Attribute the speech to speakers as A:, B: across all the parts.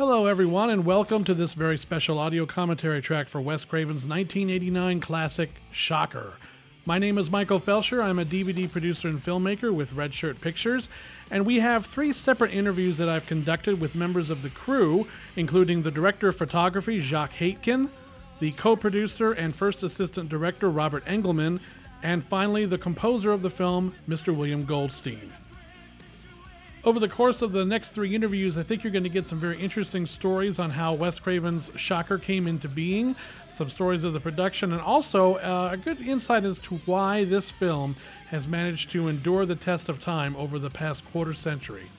A: Hello, everyone, and welcome to this very special audio commentary track for Wes Craven's 1989 classic Shocker. My name is Michael Felsher. I'm a DVD producer and filmmaker with Red Shirt Pictures, and we have three separate interviews that I've conducted with members of the crew, including the director of photography, Jacques Haitkin, the co producer and first assistant director, Robert Engelman, and finally, the composer of the film, Mr. William Goldstein. Over the course of the next three interviews, I think you're going to get some very interesting stories on how Wes Craven's Shocker came into being, some stories of the production, and also uh, a good insight as to why this film has managed to endure the test of time over the past quarter century.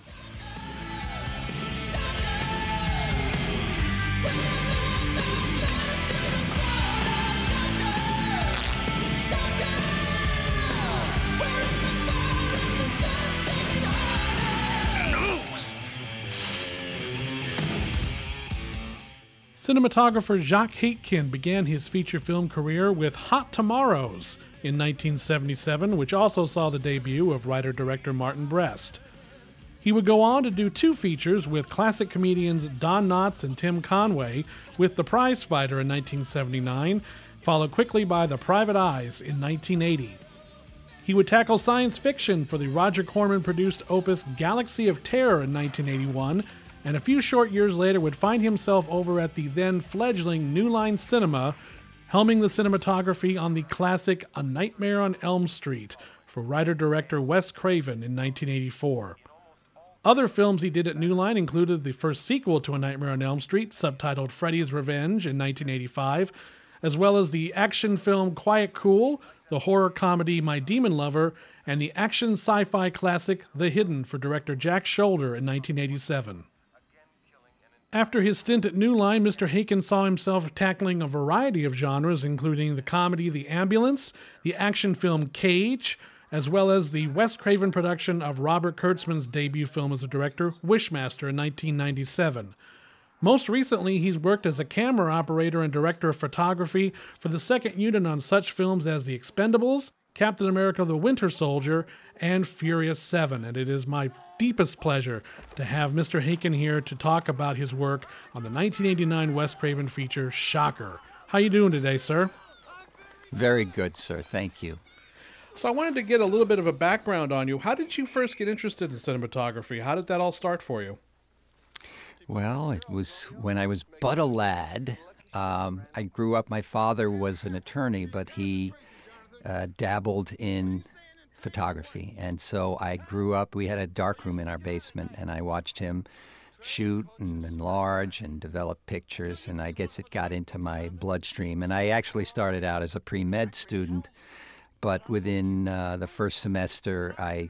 A: Cinematographer Jacques Haitkin began his feature film career with Hot Tomorrows in 1977, which also saw the debut of writer director Martin Brest. He would go on to do two features with classic comedians Don Knotts and Tim Conway with The Prize Fighter in 1979, followed quickly by The Private Eyes in 1980. He would tackle science fiction for the Roger Corman produced opus Galaxy of Terror in 1981 and a few short years later would find himself over at the then fledgling New Line Cinema, helming the cinematography on the classic A Nightmare on Elm Street for writer director Wes Craven in 1984. Other films he did at New Line included the first sequel to A Nightmare on Elm Street, subtitled Freddy's Revenge in 1985, as well as the action film Quiet Cool, the horror comedy My Demon Lover, and the action sci fi classic The Hidden for director Jack Sholder in 1987. After his stint at New Line, Mr. Haitkin saw himself tackling a variety of genres, including the comedy The Ambulance, the action film Cage, as well as the Wes Craven production of Robert Kurtzman's debut film as a director, Wishmaster, in 1997. Most recently, he's worked as a camera operator and director of photography for the second unit on such films as The Expendables, Captain America the Winter Soldier, and Furious 7. And it is my deepest pleasure to have Mr. Haitkin here to talk about his work on the 1989 Wes Craven feature Shocker. How you doing today, sir?
B: Very good, sir. Thank you.
A: So I wanted to get a little bit of a background on you. How did you first get interested in cinematography? How did that all start for you?
B: Well, it was when I was but a lad. Um, I grew up. My father was an attorney, but he uh, dabbled in photography. And so I grew up, we had a darkroom in our basement, and I watched him shoot and enlarge and develop pictures. And I guess it got into my bloodstream. And I actually started out as a pre med student, but within uh, the first semester, I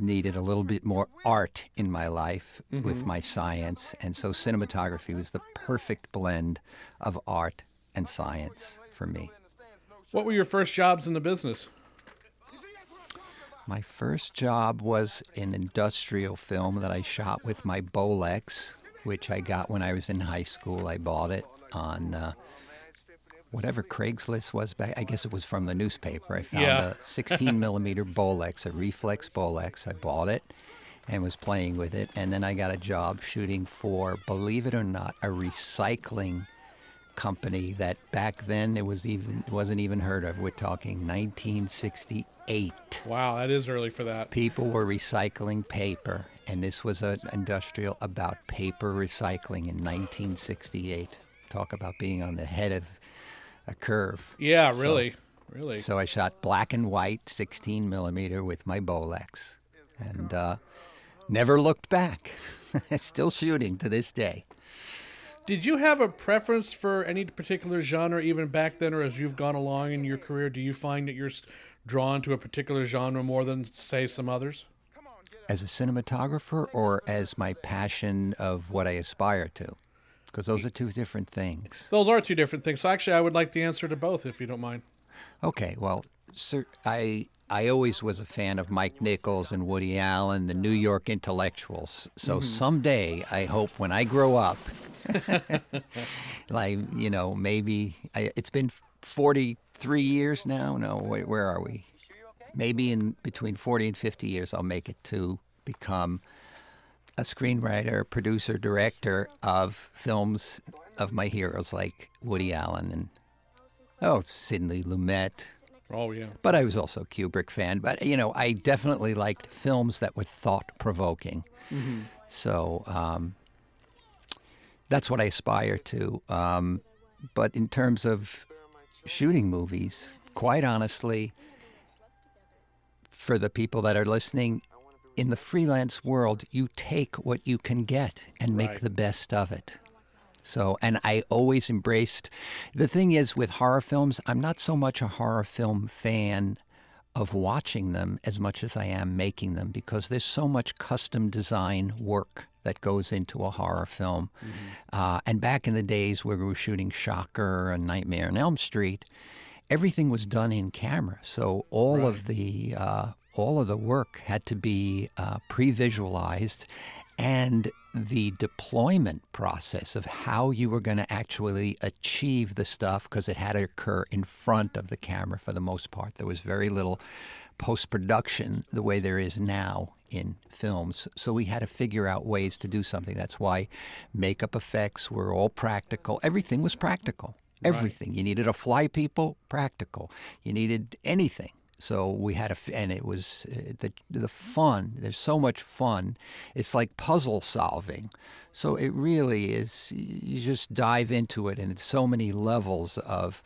B: needed a little bit more art in my life mm-hmm. with my science. And so cinematography was the perfect blend of art and science for me.
A: What were your first jobs in the business?
B: My first job was an industrial film that I shot with my Bolex, which I got when I was in high school. I bought it on uh, whatever Craigslist was back. I guess it was from the newspaper. I found
A: yeah.
B: a 16 millimeter Bolex, a reflex Bolex. I bought it and was playing with it. And then I got a job shooting for, believe it or not, a recycling company that back then it was even wasn't even heard of. We're talking 1968.
A: Wow, that is early for that.
B: People were recycling paper, and this was an industrial about paper recycling in 1968. Talk about being on the head of a curve.
A: Yeah, really, so, really.
B: So I shot black and white 16 millimeter with my Bolex, and uh, never looked back. Still shooting to this day.
A: Did you have a preference for any particular genre even back then, or as you've gone along in your career? Do you find that you're drawn to a particular genre more than, say, some others?
B: As a cinematographer, or as my passion of what I aspire to? Because those are two different things.
A: Those are two different things. So actually, I would like the answer to both, if you don't mind.
B: Okay. Well, sir, I I always was a fan of Mike Nichols and Woody Allen, the New York intellectuals. So mm-hmm. someday, I hope when I grow up, like you know maybe I, it's been 43 years now no wait where are we maybe in between 40 and 50 years i'll make it to become a screenwriter, producer, director of films of my heroes like Woody Allen and oh Sidney Lumet.
A: Oh yeah.
B: But I was also a Kubrick fan. But you know, I definitely liked films that were thought provoking. Mm-hmm. So um, that's what I aspire to. Um, but in terms of shooting movies, quite honestly, for the people that are listening, in the freelance world, you take what you can get and make
A: Right.
B: the best of it. So, and I always embraced the thing is with horror films, I'm not so much a horror film fan of watching them as much as I am making them because there's so much custom design work that goes into a horror film. Uh, and back in the days where we were shooting Shocker and Nightmare on Elm Street, everything was done in camera. So all of the uh, all of the work had to be uh, pre-visualized, and the deployment process of how you were going to actually achieve the stuff because it had to occur in front of the camera for the most part. There was very little post-production the way there is now in films. So we had to figure out ways to do something. That's why makeup effects were all practical. Everything was practical. Everything. You needed a fly people, practical. You needed anything. So we had a, and it was uh, the the fun. There's so much fun. It's like puzzle solving. So it really is. You just dive into it, and it's so many levels of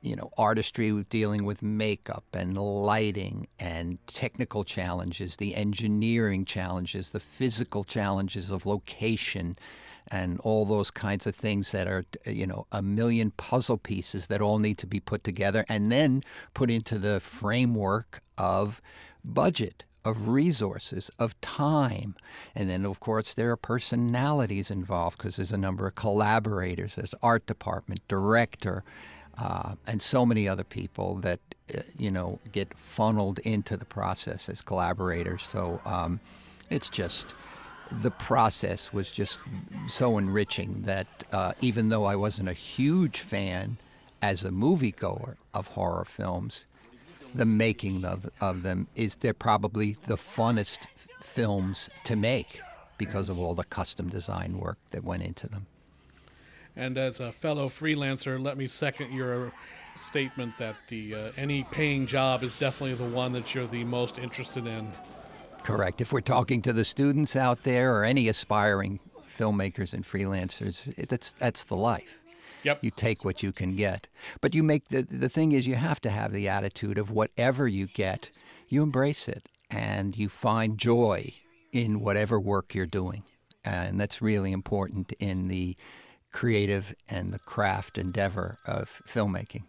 B: you know, artistry dealing with makeup and lighting and technical challenges, the engineering challenges, the physical challenges of location, and all those kinds of things that are, you know, a million puzzle pieces that all need to be put together and then put into the framework of budget. Of resources, of time. And then, of course, there are personalities involved because there's a number of collaborators, there's art department, director, uh, and so many other people that uh, you know get funneled into the process as collaborators. So um, it's just the process was just so enriching that uh, even though I wasn't a huge fan as a moviegoer of horror films, the making of, of them is they're probably the funnest films to make because of all the custom design work that went into them.
A: And as a fellow freelancer, let me second your statement that the uh, any paying job is definitely the one that you're the most interested in.
B: Correct. If we're talking to the students out there or any aspiring filmmakers and freelancers, it, that's that's the life.
A: Yep.
B: You take what you can get, but you make the the thing is you have to have the attitude of whatever you get, you embrace it and you find joy in whatever work you're doing, and that's really important in the creative and the craft endeavor of filmmaking.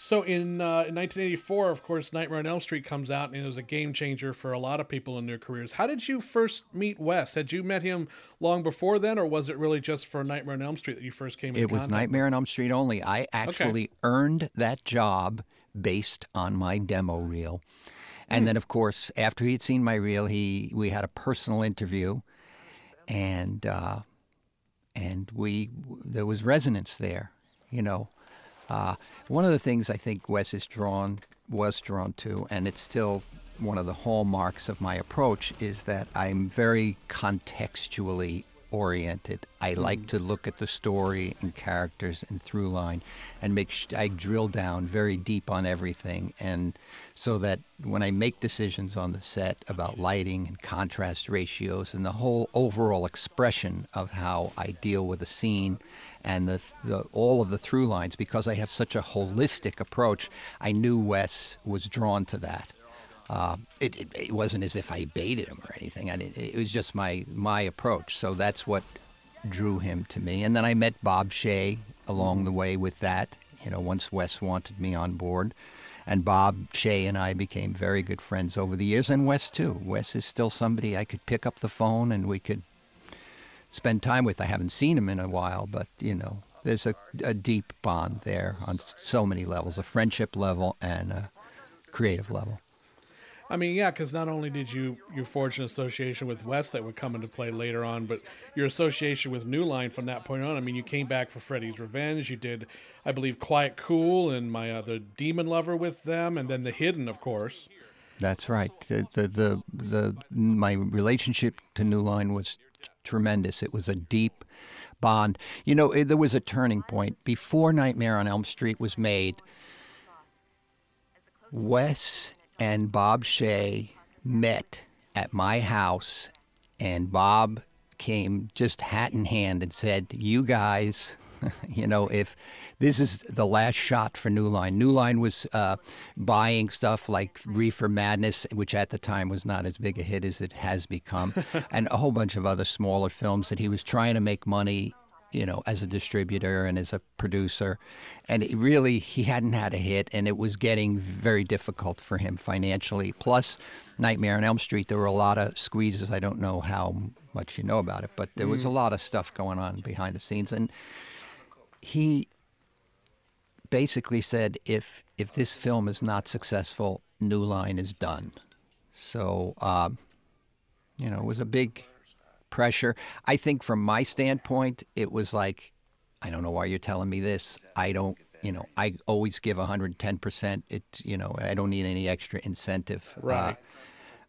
A: So in, uh, in 1984, of course, Nightmare on Elm Street comes out, and it was a game changer for a lot of people in their careers. How did you first meet Wes? Had you met him long before then, or was it really just for Nightmare on Elm Street that you first came? into
B: It was Nightmare on Elm Street only. I actually earned that job based on my demo reel. And then, of course, after he had seen my reel, he we had a personal interview, and uh, and we there was resonance there. You know, uh, one of the things I think Wes is drawn was drawn to, and it's still one of the hallmarks of my approach, is that I'm very contextually oriented. I like to look at the story and characters and through line, and make sh- I drill down very deep on everything, and so that when I make decisions on the set about lighting and contrast ratios and the whole overall expression of how I deal with a scene and the, the all of the through lines because I have such a holistic approach. I knew Wes was drawn to that. Uh, it, it, it wasn't as if I baited him or anything. I it was just my my approach. So that's what drew him to me. And then I met Bob Shaye along the way with that. You know, once Wes wanted me on board, and Bob Shaye and I became very good friends over the years, and Wes too. Wes is still somebody I could pick up the phone and we could spend time with. I haven't seen him in a while, but you know, there's a, a deep bond there on so many levels, a friendship level and a creative level.
A: I mean, yeah, because not only did you you forge an association with Wes that would come into play later on, but your association with New Line from that point on. I mean, you came back for Freddy's Revenge. You did, I believe, Quiet Cool and my other Demon Lover with them, and then The Hidden, of course.
B: That's right. The, the the the my relationship to New Line was tremendous. It was a deep bond. You know, it, there was a turning point before Nightmare on Elm Street was made. Wes and Bob Shaye met at my house, and Bob came just hat in hand and said, "You guys." you know, if this is the last shot for New Line. New Line was uh, buying stuff like Reefer Madness, which at the time was not as big a hit as it has become, and a whole bunch of other smaller films that he was trying to make money you know, as a distributor and as a producer. And it really, he hadn't had a hit, and it was getting very difficult for him financially. Plus, Nightmare on Elm Street, there were a lot of squeezes. I don't know how much you know about it, but there was a mm. lot of stuff going on behind the scenes. And he basically said, if if this film is not successful, New Line is done. So, uh, you know, it was a big pressure. I think from my standpoint, it was like, I don't know why you're telling me this. I don't, you know, I always give 110%. It, you know, I don't need any extra incentive.
A: Uh, right.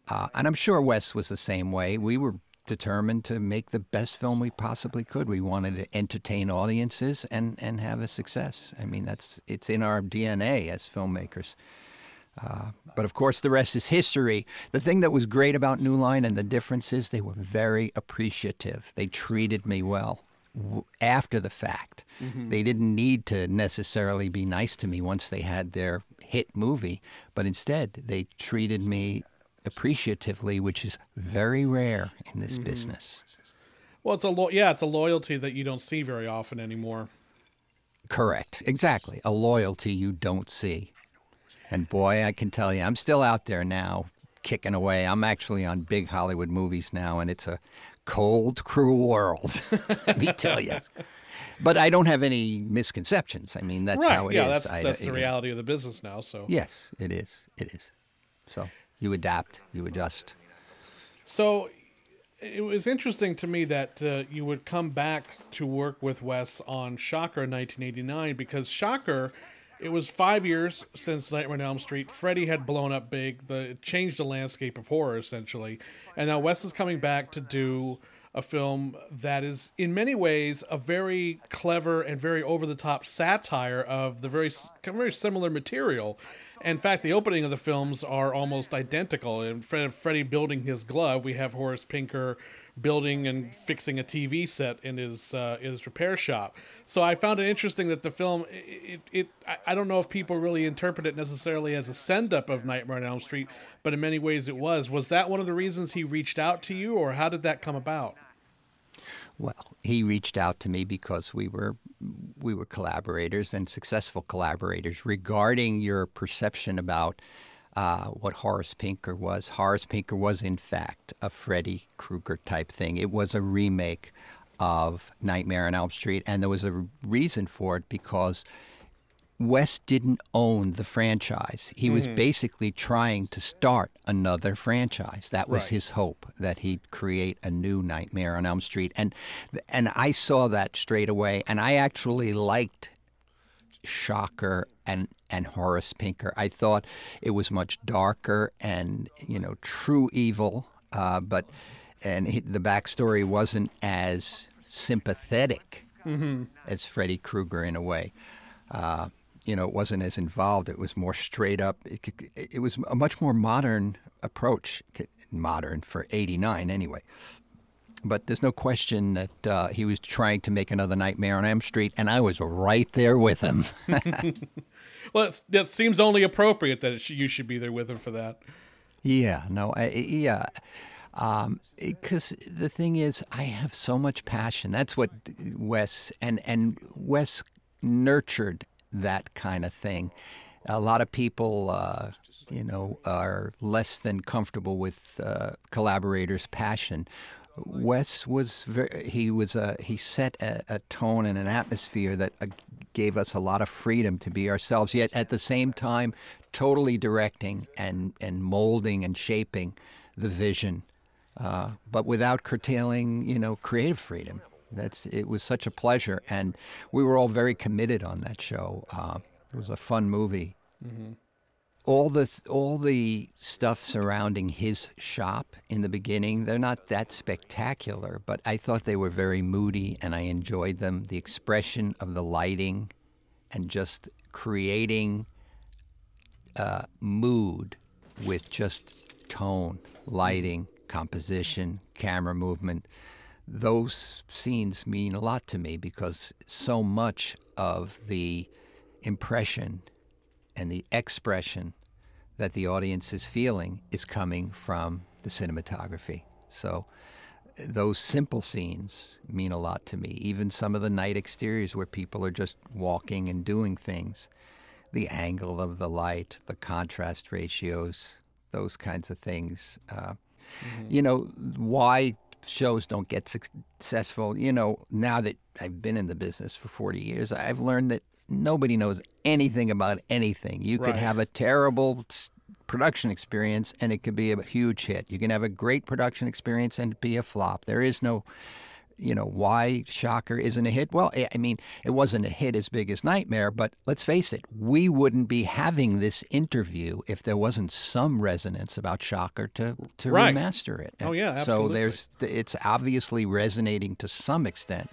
B: Uh, uh, and I'm sure Wes was the same way. We were determined to make the best film we possibly could. We wanted to entertain audiences and, and have a success. I mean, that's it's in our DNA as filmmakers. Uh, but of course, the rest is history. The thing that was great about New Line and the difference is they were very appreciative. They treated me well after the fact. Mm-hmm. They didn't need to necessarily be nice to me once they had their hit movie, but instead they treated me appreciatively, which is very rare in this mm-hmm. business.
A: Well, it's a lo- yeah, it's a loyalty that you don't see very often anymore.
B: Correct. Exactly. A loyalty you don't see. And boy, I can tell you, I'm still out there now, kicking away. I'm actually on big Hollywood movies now, and it's a cold, cruel world. Let me tell you. But I don't have any misconceptions. I mean, that's
A: right.
B: how it
A: yeah,
B: is.
A: That's, I, that's the reality of the business now. So
B: yes, it is. It is. So you adapt, you adjust.
A: So it was interesting to me that uh, you would come back to work with Wes on Shocker in 1989 because Shocker it was five years since Nightmare on Elm Street. Freddy had blown up big. The it changed the landscape of horror essentially, and now Wes is coming back to do a film that is in many ways a very clever and very over the top satire of the very very similar material. In fact, the opening of the films are almost identical. In Freddy building his glove, we have Horace Pinker building and fixing a TV set in his uh, his repair shop. So I found it interesting that the film it, it, it I don't know if people really interpret it necessarily as a send up of Nightmare on Elm Street, but in many ways it was. Was that one of the reasons he reached out to you, or how did that come about?
B: Well, he reached out to me because we were we were collaborators and successful collaborators regarding your perception about uh, what Horace Pinker was. Horace Pinker was, in fact, a Freddy Krueger type thing. It was a remake of Nightmare on Elm Street, and there was a reason for it because Wes didn't own the franchise. He mm-hmm. was basically trying to start another franchise. That was right. his hope that he'd create a new Nightmare on Elm Street, and and I saw that straight away, and I actually liked Shocker and and Horace Pinker. I thought it was much darker and you know true evil, uh, but and he, the backstory wasn't as sympathetic mm-hmm. as Freddy Krueger in a way. Uh, you know, it wasn't as involved. It was more straight up. It, it was a much more modern approach, modern for '89 anyway but there's no question that uh, he was trying to make another Nightmare on Elm Street, and I was right there with him.
A: well, it seems only appropriate that sh- you should be there with him for that.
B: Yeah, no, I, yeah, because um, the thing is, I have so much passion. That's what Wes and and Wes nurtured that kind of thing. A lot of people. Uh, you know, are less than comfortable with uh, collaborators' passion. Wes was very, he was a, he set a, a, tone and an atmosphere that uh, gave us a lot of freedom to be ourselves. Yet at the same time, totally directing and and molding and shaping the vision, uh, but without curtailing you know creative freedom. That's it was such a pleasure, and we were all very committed on that show. Uh, it was a fun movie. Mm-hmm. All the all the stuff surrounding his shop in the beginning they're not that spectacular but i thought they were very moody and i enjoyed them. The expression of the lighting and just creating uh, mood with just tone lighting composition camera movement. Those scenes mean a lot to me because so much of the impression and the expression that the audience is feeling is coming from the cinematography. So those simple scenes mean a lot to me. Even some of the night exteriors where people are just walking and doing things, the angle of the light, the contrast ratios, those kinds of things. Uh, mm-hmm. You know, why shows don't get successful. You know, now that I've been in the business for 40 years, I've learned that nobody knows anything about anything. You could right. have a terrible production experience and it could be a huge hit. You can have a great production experience and be a flop. There is no you know why shocker isn't a hit well i mean it wasn't a hit as big as nightmare but let's face it we wouldn't be having this interview if there wasn't some resonance about shocker to to right. remaster it
A: oh yeah absolutely.
B: so there's it's obviously resonating to some extent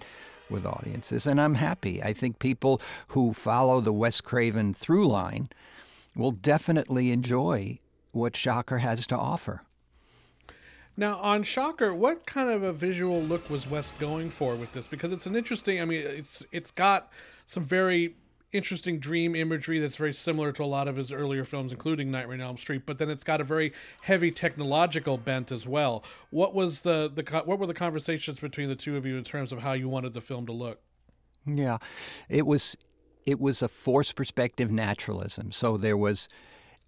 B: with audiences, and I'm happy. I think people who follow the Wes Craven through line will definitely enjoy what Shocker has to offer.
A: Now, on Shocker, what kind of a visual look was Wes going for with this? Because it's an interesting. I mean, it's it's got some very interesting dream imagery that's very similar to a lot of his earlier films, including Nightmare on Elm Street. But then it's got a very heavy technological bent as well. What was the the what were the conversations between the two of you in terms of how you wanted the film to look?
B: Yeah, it was it was a forced perspective naturalism. So there was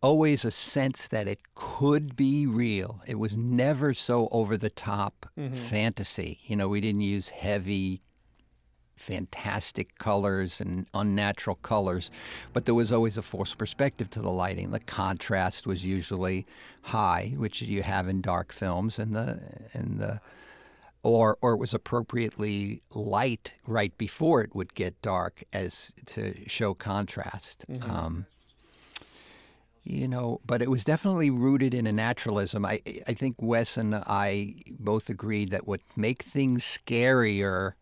B: always a sense that it could be real. It was never so over the top mm-hmm. fantasy. You know, we didn't use heavy fantastic colors and unnatural colors, but there was always a forced perspective to the lighting. The contrast was usually high, which you have in dark films, and the and the or or it was appropriately light right before it would get dark as to show contrast. Mm-hmm. Um, you know, but it was definitely rooted in a naturalism. I I think Wes and I both agreed that what make things scarier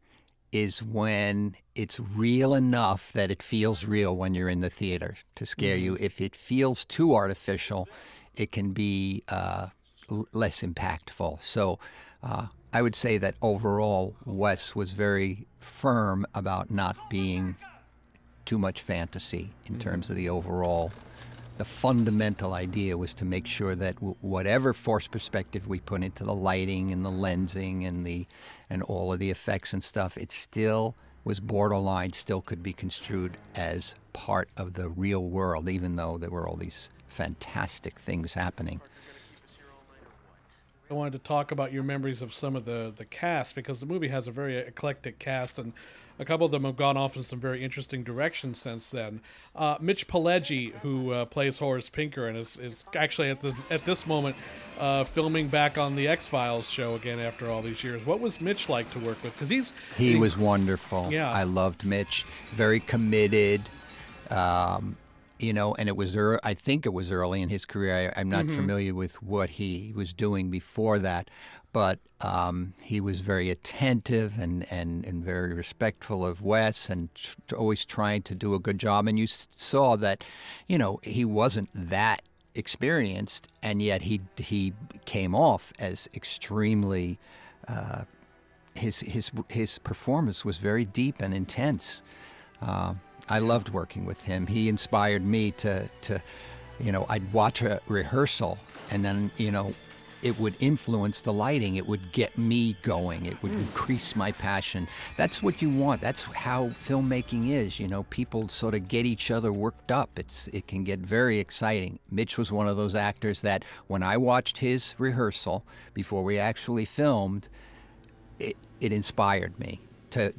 B: is when it's real enough that it feels real when you're in the theater to scare mm-hmm. you. If it feels too artificial, it can be uh, l- less impactful. So uh, I would say that overall, Wes was very firm about not being too much fantasy in mm-hmm. terms of the overall the fundamental idea was to make sure that w- whatever force perspective we put into the lighting and the lensing and the and all of the effects and stuff, it still was borderline, still could be construed as part of the real world, even though there were all these fantastic things happening.
A: I wanted to talk about your memories of some of the the cast because the movie has a very eclectic cast and a couple of them have gone off in some very interesting directions since then. Uh, Mitch Pileggi, who uh, plays Horace Pinker and is, is actually at the at this moment uh, filming back on the X Files show again after all these years. What was Mitch like to work with? Because he's
B: he, was wonderful. Yeah, I loved Mitch. Very committed. Um, you know, and it was early, I think it was early in his career. I, am not mm-hmm. familiar with what he was doing before that, but um, he was very attentive and, and, and very respectful of Wes and tr- always trying to do a good job. And you saw that, you know, he wasn't that experienced, and yet he he came off as extremely. Uh, his his his performance was very deep and intense. Uh, I loved working with him. He inspired me to to, you know, I'd watch a rehearsal and then you know it would influence the lighting. It would get me going. It would mm. increase my passion. That's what you want. That's how filmmaking is. You know, people sort of get each other worked up. It's it can get very exciting. Mitch was one of those actors that when I watched his rehearsal before we actually filmed, it it inspired me. To,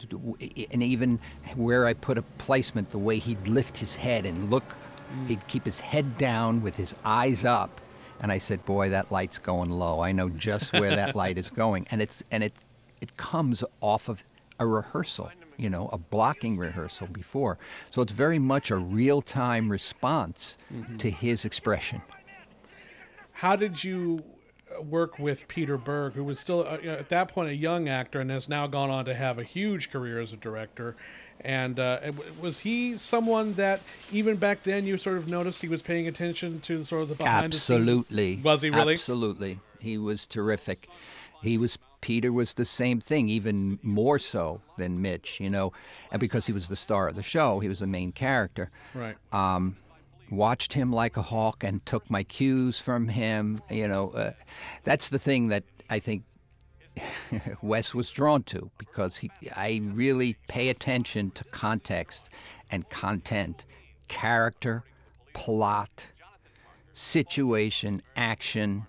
B: and even where I put a placement, the way he'd lift his head and look, mm. he'd keep his head down with his eyes up and I said, "Boy, that light's going low. I know just where that light is going." And it's and it it comes off of a rehearsal. you know, a blocking rehearsal before. So it's very much a real time response mm-hmm. to his expression.
A: How did you uh, work with Peter Berg, who was still uh, at that point a young actor and has now gone on to have a huge career as a director? And uh, was he someone that even back then you sort of noticed he was paying attention to the sort of the behind
B: Absolutely.
A: the? Was he really?
B: Absolutely. He was terrific. He was Peter was the same thing, even more so than Mitch, you know, and because he was the star of the show, he was the main character.
A: Right.
B: Um, watched him like a hawk and took my cues from him. You know, uh, that's the thing that I think Wes was drawn to because he, I really pay attention to context and content, character, plot, situation, action,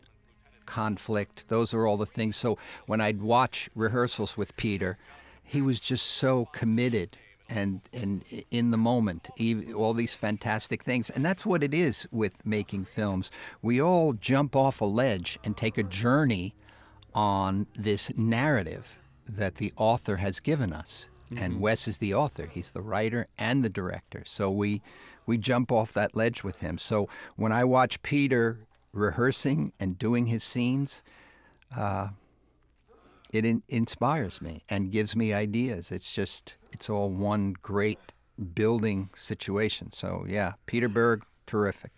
B: conflict. Those are all the things. So when I'd watch rehearsals with Peter, he was just so committed and and in the moment all these fantastic things and that's what it is with making films we all jump off a ledge and take a journey on this narrative that the author has given us. Mm-hmm. And Wes is the author. He's the writer and the director. So we we jump off that ledge with him. So when I watch Peter rehearsing and doing his scenes, uh, it in, inspires me and gives me ideas. It's just it's all one great building situation. So yeah, Peter Berg, terrific.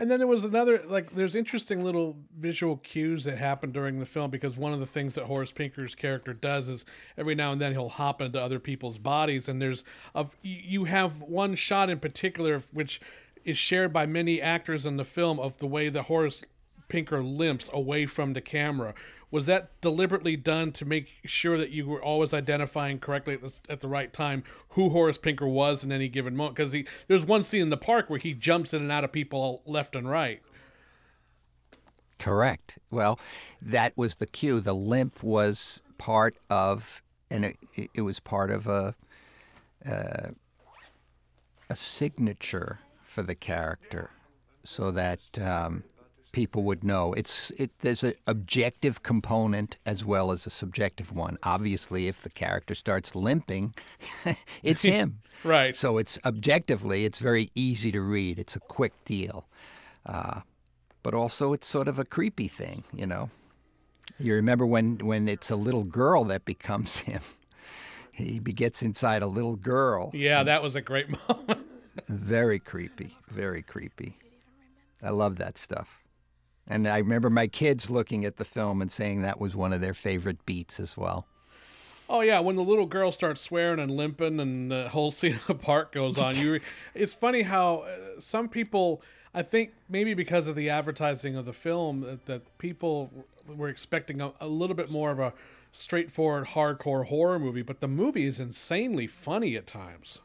A: And then there was another like there's interesting little visual cues that happen during the film because one of the things that Horace Pinker's character does is every now and then he'll hop into other people's bodies. And there's a you have one shot in particular which is shared by many actors in the film of the way that Horace Pinker limps away from the camera was that deliberately done to make sure that you were always identifying correctly at the, at the right time who Horace Pinker was in any given moment? Because there's one scene in the park where he jumps in and out of people left and right.
B: Correct. Well, that was the cue. The limp was part of, and it, it was part of a, uh, a signature for the character, so that um, people would know. It's it, there's an objective component as well as a subjective one. Obviously, if the character starts limping, it's him.
A: right.
B: So it's objectively, it's very easy to read. It's a quick deal, uh, but also it's sort of a creepy thing, you know. You remember when when it's a little girl that becomes him. He gets inside a little girl.
A: Yeah, that was a great moment.
B: very creepy. Very creepy. I love that stuff. And I remember my kids looking at the film and saying that was one of their favorite beats as well.
A: Oh yeah, when the little girl starts swearing and limping, and the whole scene of the park goes on. You, it's funny how uh, some people, I think maybe because of the advertising of the film, that, that people were expecting a, a, little bit more of a straightforward hardcore horror movie, but the movie is insanely funny at times.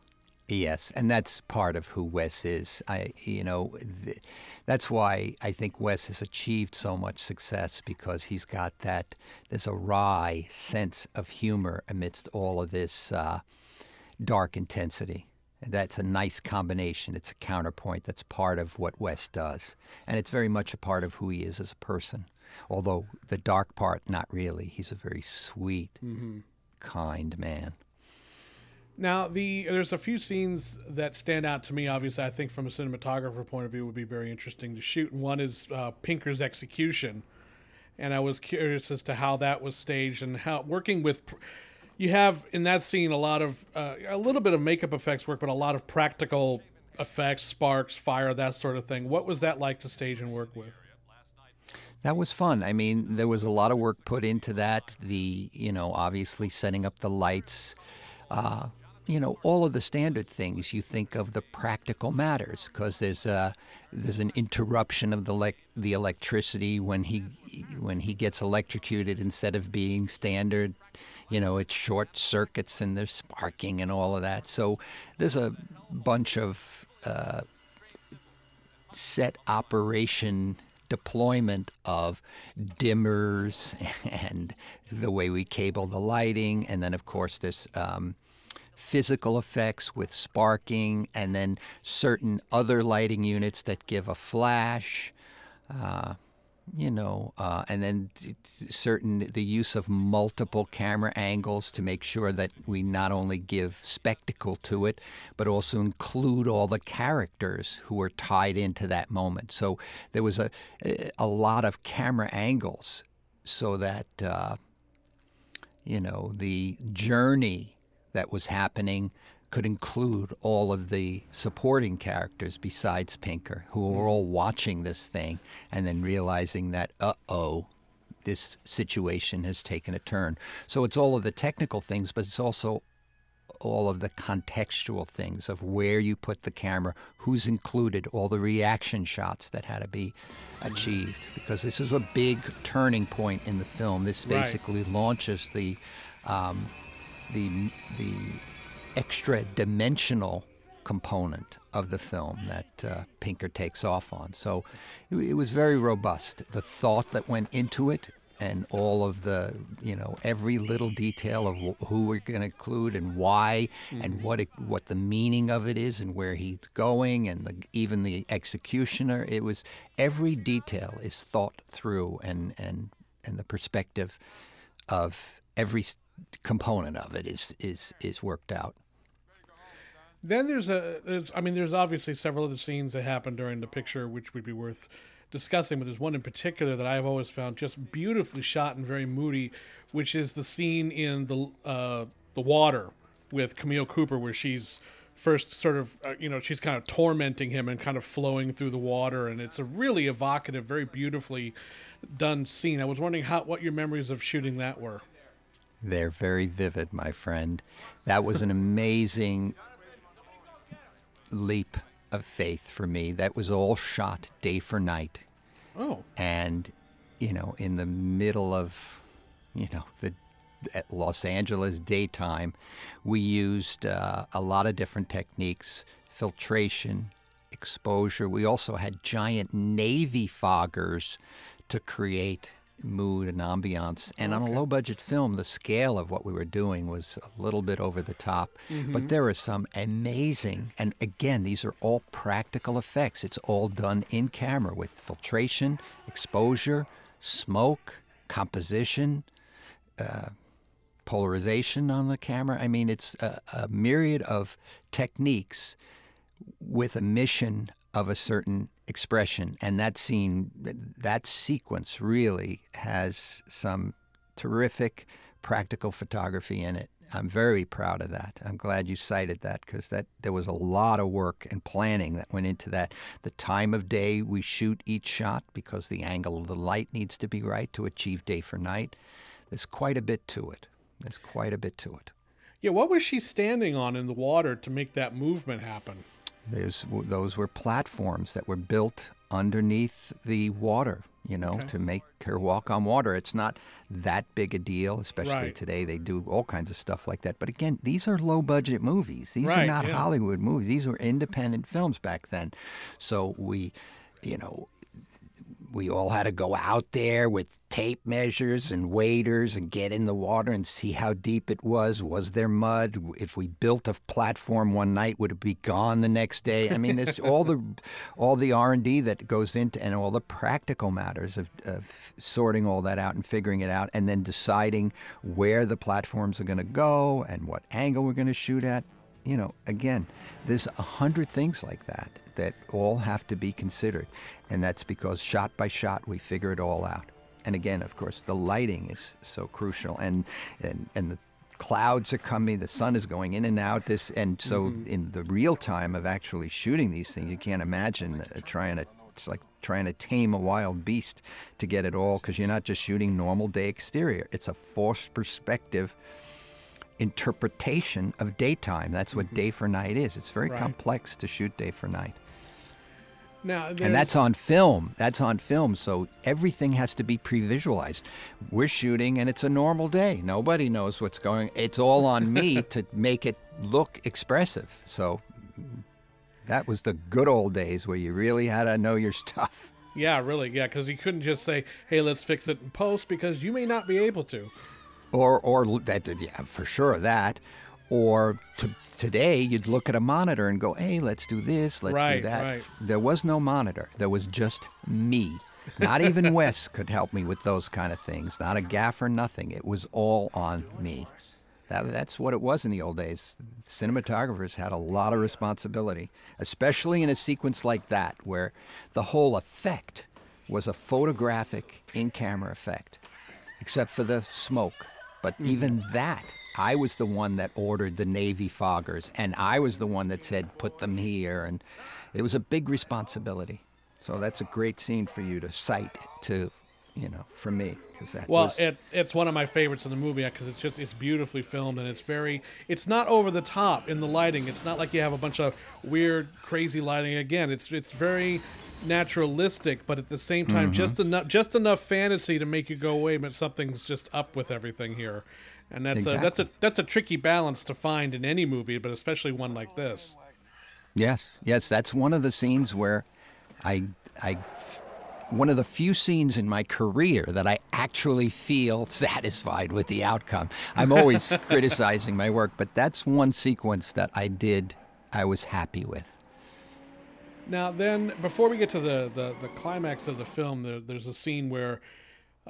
B: Yes, and that's part of who Wes is. I, you know, th- that's why I think Wes has achieved so much success because he's got that. There's a wry sense of humor amidst all of this uh, dark intensity. That's a nice combination. It's a counterpoint. That's part of what Wes does, and it's very much a part of who he is as a person. Although the dark part, not really. He's a very sweet, mm-hmm. kind man.
A: Now, the there's a few scenes that stand out to me. Obviously, I think from a cinematographer point of view, would be very interesting to shoot. One is uh, Pinker's execution, and I was curious as to how that was staged and how working with. You have in that scene a lot of uh, a little bit of makeup effects work, but a lot of practical effects, sparks, fire, that sort of thing. What was that like to stage and work with?
B: That was fun. I mean, there was a lot of work put into that. The you know, obviously setting up the lights. Uh, you know all of the standard things you think of the practical matters because there's a there's an interruption of the le- the electricity when he when he gets electrocuted instead of being standard. You know it's short circuits and there's sparking and all of that. So there's a bunch of uh, set operation deployment of dimmers and the way we cable the lighting. And then of course this um, physical effects with sparking, and then certain other lighting units that give a flash. Uh, you know, uh, and then certain the use of multiple camera angles to make sure that we not only give spectacle to it, but also include all the characters who are tied into that moment. So there was a a lot of camera angles, so that uh, you know the journey that was happening could include all of the supporting characters besides Pinker, who were all watching this thing and then realizing that, uh oh, this situation has taken a turn. So it's all of the technical things, but it's also all of the contextual things of where you put the camera, who's included, all the reaction shots that had to be achieved. Because this is a big turning point in the film. This
A: Right.
B: basically launches the um, the the extra dimensional component of the film that uh, Pinker takes off on. So it, it was very robust. The thought that went into it and all of the, you know, every little detail of wh- who we're going to include and why and what it, what the meaning of it is and where he's going and the, even the executioner. It was every detail is thought through and and and the perspective of every component of it is is is worked out.
A: Then there's a there's I mean there's obviously several other scenes that happen during the picture which would be worth discussing, but there's one in particular that I've always found just beautifully shot and very moody, which is the scene in the uh, the water with Camille Cooper where she's first sort of uh, you know she's kind of tormenting him and kind of flowing through the water and it's a really evocative very beautifully done scene i was wondering how what your memories of shooting that were
B: They're very vivid, my friend. That was an amazing leap of faith for me. That was all shot day for night.
A: oh
B: and you know in the middle of you know the at Los Angeles daytime we used uh, a lot of different techniques filtration exposure we also had giant navy foggers to create mood and ambiance. And on a low budget film the scale of what we were doing was a little bit over the top. But mm-hmm. there are some amazing and again these are all practical effects. It's all done in camera with filtration exposure smoke composition uh, polarization on the camera. I mean, it's a, a myriad of techniques with a mission of a certain expression. And that scene, that sequence really has some terrific practical photography in it. I'm very proud of that. I'm glad you cited that because that there was a lot of work and planning that went into that. The time of day we shoot each shot because the angle of the light needs to be right to achieve day for night. There's quite a bit to it. There's quite a bit to it.
A: yeah what was she standing on in the water to make that movement happen
B: There's those were platforms that were built underneath the water, you know,
A: Okay.
B: to make her walk on water. It's not that big a deal, especially
A: Right.
B: today. They do all kinds of stuff like that. But again, these are low budget movies. These are not
A: yeah.
B: Hollywood movies. These were independent films back then. So we, you know, we all had to go out there with tape measures and waders and get in the water and see how deep it was. Was there mud? If we built a platform one night, would it be gone the next day? I mean, it's all the all the R and D that goes into and all the practical matters of, of sorting all that out and figuring it out, and then deciding where the platforms are going to go and what angle we're going to shoot at you know, again, there's a hundred things like that that all have to be considered. And that's because shot by shot, we figure it all out. And again, of course, the lighting is so crucial. And, and, and the clouds are coming, the sun is going in and out. This, and so in the real time of actually shooting these things, you can't imagine uh, trying to, it's like trying to tame a wild beast to get it all because you're not just shooting normal day exterior. It's a forced perspective interpretation of daytime. That's what mm-hmm. day for night is. It's very
A: Right.
B: complex to shoot day for night.
A: now
B: And that's on film. That's on film. So everything has to be pre-visualized. We're shooting and it's a normal day. Nobody knows what's going. It's all on me to make it look expressive. So that was the good old days where you really had to know your stuff.
A: Yeah, really. Yeah, because you couldn't just say, "Hey, let's fix it in post," because you may not be able to.
B: Or or that yeah for sure that or to, today you'd look at a monitor and go hey let's do this let's
A: Right,
B: do that
A: right.
B: there was no monitor there was just me Not even Wes could help me with those kind of things. Not a gaffer, nothing. It was all on me. That, that's what it was in the old days. Cinematographers had a lot of responsibility, especially in a sequence like that, where the whole effect was a photographic in camera effect, except for the smoke. But mm. even that, I was the one that ordered the Navy foggers, and I was the one that said, put them here. And it was a big responsibility. So that's a great scene for you to cite to you know, for me because that.
A: Well,
B: was...
A: it, it's one of my favorites in the movie because it's just it's beautifully filmed and it's very it's not over the top in the lighting. It's not like you have a bunch of weird, crazy lighting. Again, it's it's very naturalistic, but at the same time, mm-hmm. just enough just enough fantasy to make you go, wait a minute, something's just up with everything here. And that's exactly. a that's a that's a tricky balance to find in any movie, but especially one like this.
B: Yes, yes, that's one of the scenes where I I one of the few scenes in my career that I actually feel satisfied with the outcome. I'm always criticizing my work, but that's one sequence that I did, I was happy with.
A: Now, then, before we get to the, the, the climax of the film, there, there's a scene where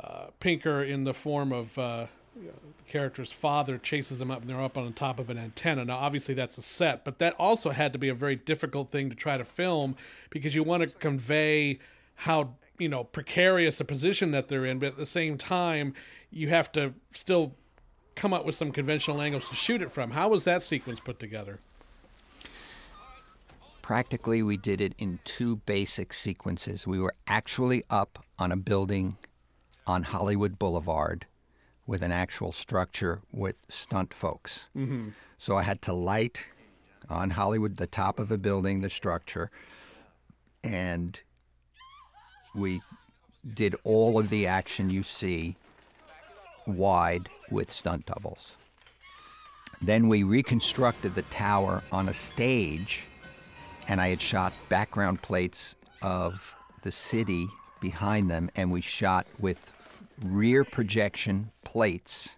A: uh, Pinker, in the form of uh, the character's father, chases him up, and they're up on the top of an antenna. Now, obviously, that's a set, but that also had to be a very difficult thing to try to film because you want to convey how you know precarious a position that they're in, but at the same time, you have to still come up with some conventional angles to shoot it from. How was that sequence put together?
B: Practically, we did it in two basic sequences. We were actually up on a building on Hollywood Boulevard with an actual structure with stunt folks. Mm-hmm. So I had to light on Hollywood, the top of a building, the structure, and we did all of the action you see wide with stunt doubles. Then we reconstructed the tower on a stage, and I had shot background plates of the city behind them, and we shot with rear projection plates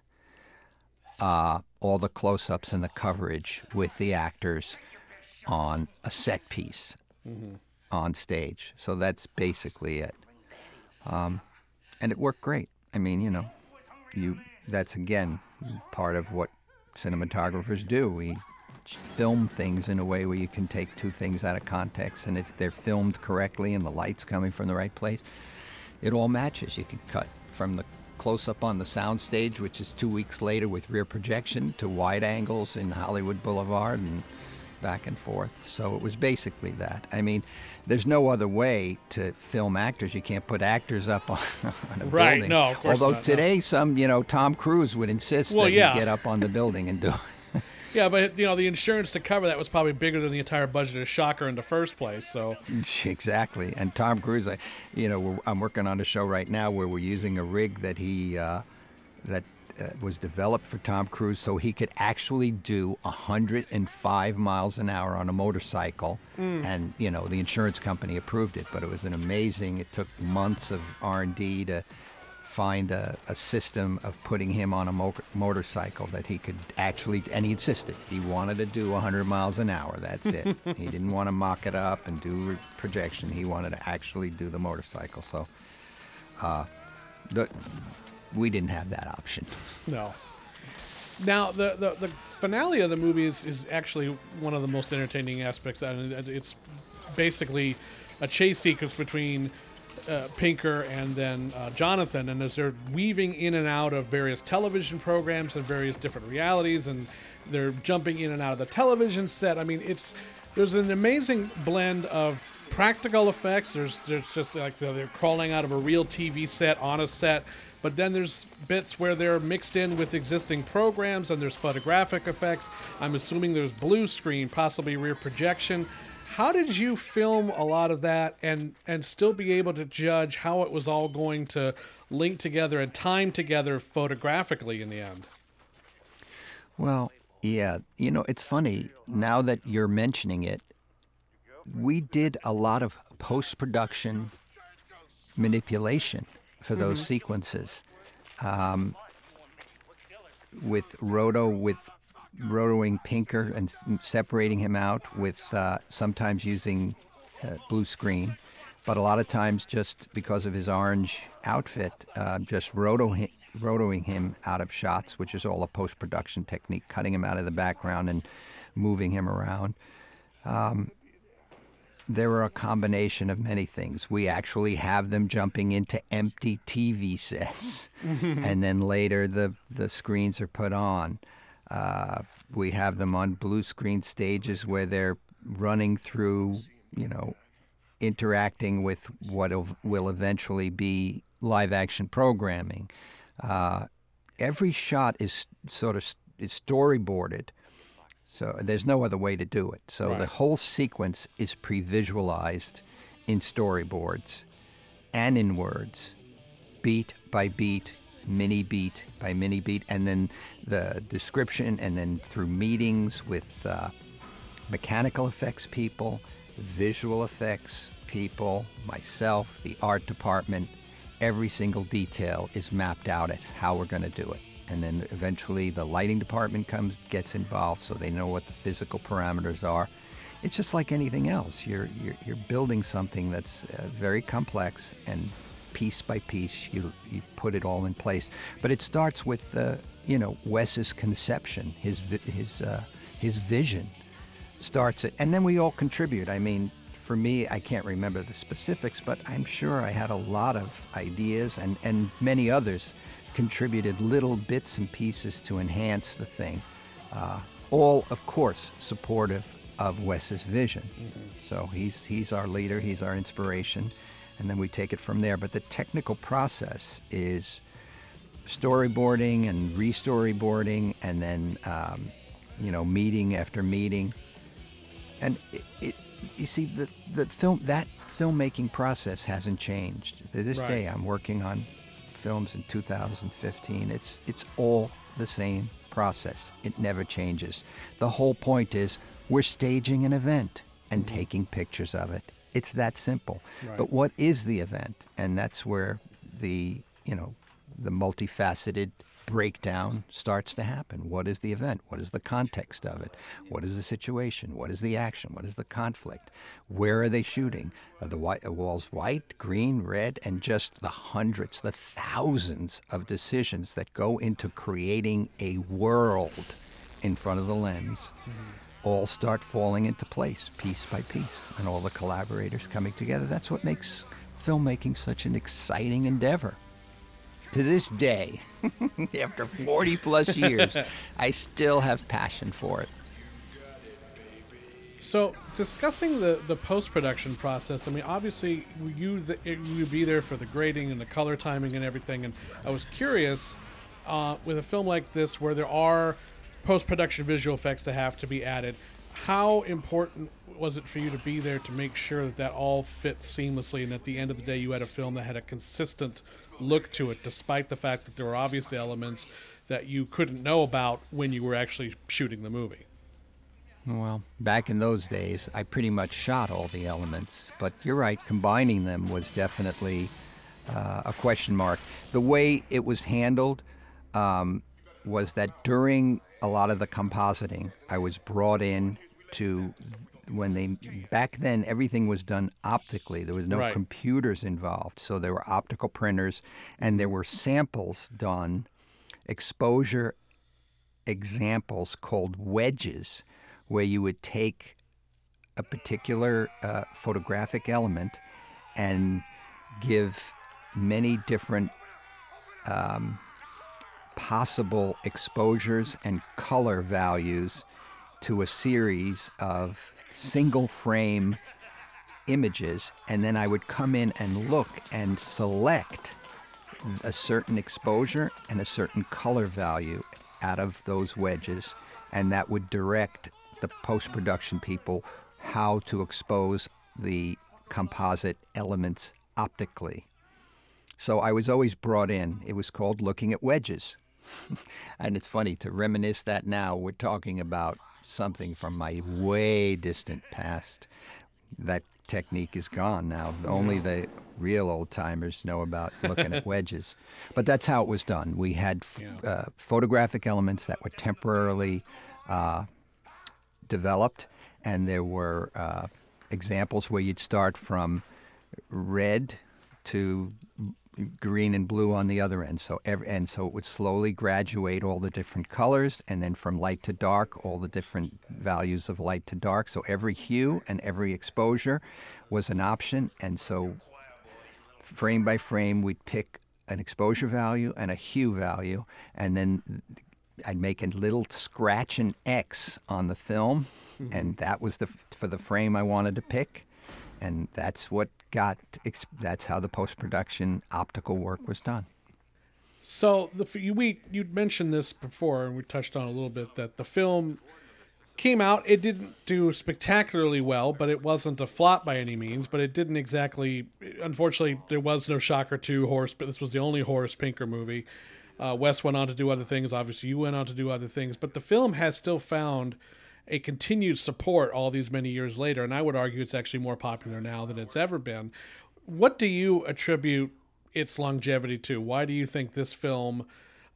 B: uh, all the close ups and the coverage with the actors on a set piece. Mm-hmm on stage. So that's basically it. Um, and it worked great. I mean, you know, you that's again part of what cinematographers do. We film things in a way where you can take two things out of context, and if they're filmed correctly and the light's coming from the right place, it all matches. You can cut from the close up on the sound stage, which is two weeks later with rear projection, to wide angles in Hollywood Boulevard and back and forth. So it was basically that. I mean, there's no other way to film actors. You can't put actors up on, on a
A: right,
B: building.
A: no, of course
B: Although
A: not,
B: today,
A: no.
B: some you know Tom Cruise would insist
A: well,
B: that
A: yeah.
B: he get up on the building and do it.
A: yeah, but you know the insurance to cover that was probably bigger than the entire budget of Shocker in the first place. So
B: exactly, and Tom Cruise, I, you know, I'm working on a show right now where we're using a rig that he uh, that was developed for Tom Cruise so he could actually do 105 miles an hour on a motorcycle. Mm. And you know the insurance company approved it, but it was an amazing. It took months of R&D to find a, a system of putting him on a mo- motorcycle that he could actually. And he insisted he wanted to do 100 miles an hour. That's it. he didn't want to mock it up and do re- projection. He wanted to actually do the motorcycle. So. Uh, the we didn't have that option.
A: No. Now the, the, the finale of the movie is, is actually one of the most entertaining aspects. It's basically a chase sequence between uh, Pinker and then uh, Jonathan, and as they're weaving in and out of various television programs and various different realities, and they're jumping in and out of the television set. I mean, it's there's an amazing blend of practical effects. There's there's just like they're crawling out of a real TV set on a set. But then there's bits where they're mixed in with existing programs and there's photographic effects. I'm assuming there's blue screen, possibly rear projection. How did you film a lot of that and and still be able to judge how it was all going to link together and time together photographically in the end?
B: Well, yeah, you know, it's funny now that you're mentioning it. We did a lot of post-production manipulation for those mm-hmm. sequences. Um, with Roto, with rotoing Pinker and separating him out, with uh, sometimes using uh, blue screen. but a lot of times just because of his orange outfit, uh, just roto rotoing him out of shots, which is all a post production technique, cutting him out of the background and moving him around. Um, there were a combination of many things. We actually have them jumping into empty TV sets, and then later the the screens are put on. Uh, we have them on blue screen stages where they're running through, you know, interacting with what will eventually be live action programming. Uh, every shot is sort of is storyboarded, so there's no other way to do it. So right. the whole sequence is pre-visualized in storyboards and in words, beat by beat, mini beat by mini beat, and then the description, and then through meetings with uh, mechanical effects people, visual effects people, myself, the art department, every single detail is mapped out at how we're going to do it. And then eventually the lighting department comes gets involved so they know what the physical parameters are. It's just like anything else. You're, you're, you're building something that's uh, very complex and piece by piece you, you put it all in place. But it starts with, uh, you know, Wes's conception, his, his, uh, his vision starts it. And then we all contribute. I mean, for me, I can't remember the specifics, but I'm sure I had a lot of ideas, and, and many others contributed little bits and pieces to enhance the thing. Uh, all, of course, supportive of Wes's vision. Mm-hmm. So he's, he's our leader, he's our inspiration, and then we take it from there. But the technical process is storyboarding and re-storyboarding, and then um, you know meeting after meeting, and it, it you see the the film that filmmaking process hasn't changed. To this right. day, I'm working on films in 2015. It's it's all the same process. It never changes. The whole point is we're staging an event and mm-hmm. taking pictures of it. It's that simple. Right. But what is the event? And that's where the you know the multifaceted breakdown starts to happen. What is the event? What is the context of it? What is the situation? What is the action? What is the conflict? Where are they shooting? Are the white, walls white, green, red, and just the hundreds, the thousands of decisions that go into creating a world in front of the lens. Mm-hmm all start falling into place piece by piece and all the collaborators coming together. That's what makes filmmaking such an exciting endeavor to this day, after 40 plus years, I still have passion for it.
A: So, discussing the, the post production process, I mean, obviously, you you would be there for the grading and the color timing and everything. And I was curious uh, with a film like this, where there are post production visual effects that have to be added, how important was it for you to be there to make sure that that all fit seamlessly and at the end of the day you had a film that had a consistent look to it, despite the fact that there were obvious elements that you couldn't know about when you were actually shooting the movie.
B: Well, back in those days, I pretty much shot all the elements, but you're right, combining them was definitely uh, a question mark. The way it was handled um, was that during a lot of the compositing, I was brought in to when they back then everything was done optically there was no right. computers involved so there were optical printers and there were samples done exposure examples called wedges where you would take a particular uh, photographic element and give many different um, possible exposures and color values to a series of single frame images, and then I would come in and look and select a certain exposure and a certain color value out of those wedges, and that would direct the post production people how to expose the composite elements optically. So I was always brought in. It was called looking at wedges. and it's funny to reminisce that now. We're talking about something from my way distant past. That technique is gone now. Only the real old timers know about looking at wedges. But that's how it was done. We had f- uh, photographic elements that were temporarily uh, developed, and there were uh, examples where you'd start from red to green and blue on the other end. So every, and so it would slowly graduate all the different colors, and then from light to dark, all the different values of light to dark. So every hue and every exposure was an option, and so frame by frame, we'd pick an exposure value and a hue value, and then I'd make a little scratch and X on the film, mm-hmm. and that was the for the frame I wanted to pick and that's what got that's how the post production optical work was done.
A: So the you we you'd mentioned this before, and we touched on a little bit that the film came out. It didn't do spectacularly well, but it wasn't a flop by any means. But it didn't exactly. Unfortunately, there was no Shocker Two horse, but this was the only Horace Pinker movie. Uh, Wes went on to do other things. Obviously, you went on to do other things, but the film has still found a continued support all these many years later. And I would argue it's actually more popular now than it's ever been. What do you attribute its longevity to? Why do you think this film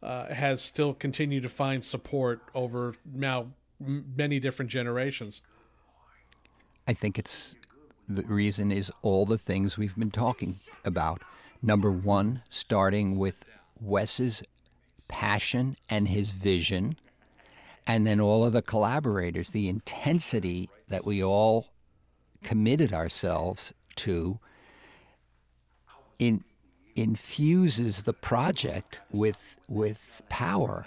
A: uh, has still continued to find support over now many different generations?
B: I think it's the reason is all the things we've been talking about. Number one, starting with Wes's passion and his vision and then all of the collaborators, the intensity that we all committed ourselves to in, infuses the project with with power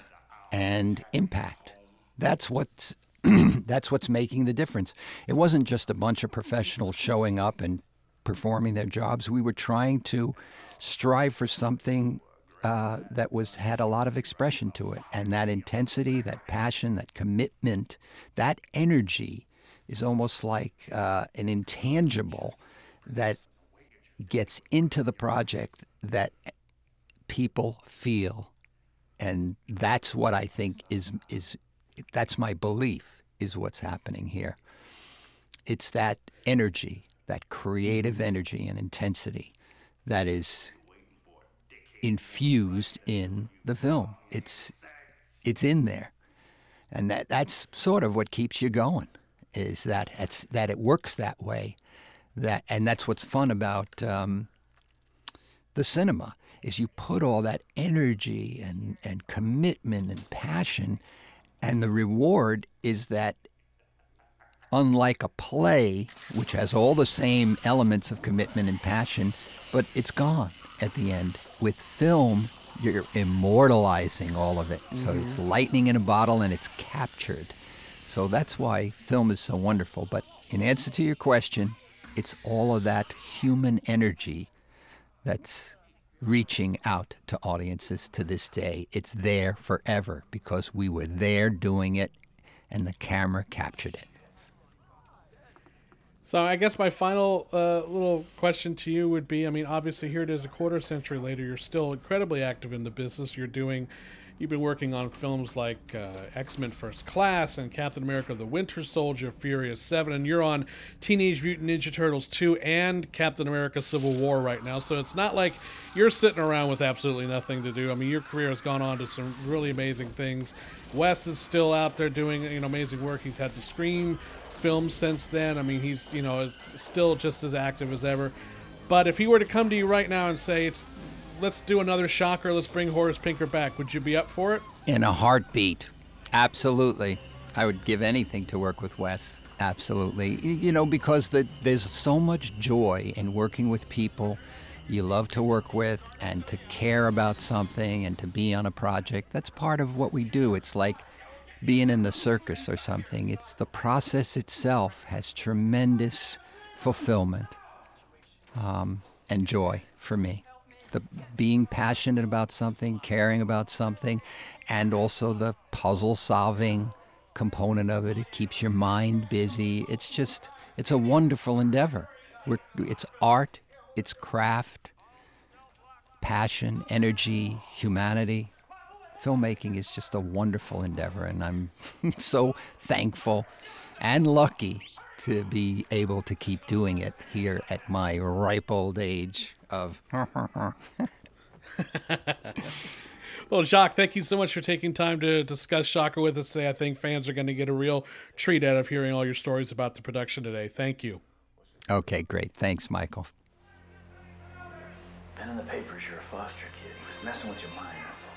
B: and impact. That's what's that's what's making the difference. It wasn't just a bunch of professionals showing up and performing their jobs. We were trying to strive for something uh, that was had a lot of expression to it, and that intensity, that passion, that commitment, that energy is almost like uh, an intangible that gets into the project that people feel, and that's what I think is is that's my belief is what's happening here. It's that energy, that creative energy and intensity that is infused in the film. It's it's in there, and that that's sort of what keeps you going. Is that it's that it works that way, that and that's what's fun about um, the cinema is you put all that energy and and commitment and passion, and the reward is that unlike a play, which has all the same elements of commitment and passion, but it's gone at the end with film, you're immortalizing all of it. Mm-hmm. So it's mm-hmm. lightning in a bottle and it's captured. So that's why film is so wonderful. But in answer to your question, it's all of that human energy that's reaching out to audiences to this day. It's there forever because we were there doing it and the camera captured it.
A: So I guess my final uh, little question to you would be: I mean, obviously here it is a quarter century later. You're still incredibly active in the business. You're doing, you've been working on films like uh, X Men First Class and Captain America: The Winter Soldier, Furious Seven, and you're on Teenage Mutant Ninja Turtles two and Captain America: Civil War right now. So it's not like you're sitting around with absolutely nothing to do. I mean, your career has gone on to some really amazing things. Wes is still out there doing you know amazing work. He's had the Scream films since then. I mean, he's you know still just as active as ever. But if he were to come to you right now and say, "It's let's do another shocker, let's bring Horace Pinker back," would you be up for it?
B: In a heartbeat, absolutely. I would give anything to work with Wes. Absolutely. You know, because the, there's so much joy in working with people you love to work with and to care about something and to be on a project. That's part of what we do. It's like being in the circus or something. It's the process itself has tremendous fulfillment um, and joy for me. The being passionate about something, caring about something, and also the puzzle solving component of it. It keeps your mind busy. It's just, it's a wonderful endeavor. We're, it's art, it's craft, passion, energy, humanity filmmaking is just a wonderful endeavor, and I'm so thankful and lucky to be able to keep doing it here at my ripe old age of.
A: well, Jacques, thank you so much for taking time to discuss Shocker with us today. I think fans are going to get a real treat out of hearing all your stories about the production today. Thank you.
B: Okay, great. Thanks, Michael.
C: been in the papers you're a foster kid. He was messing with your mind, that's all.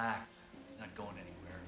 C: Relax. He's not going anywhere.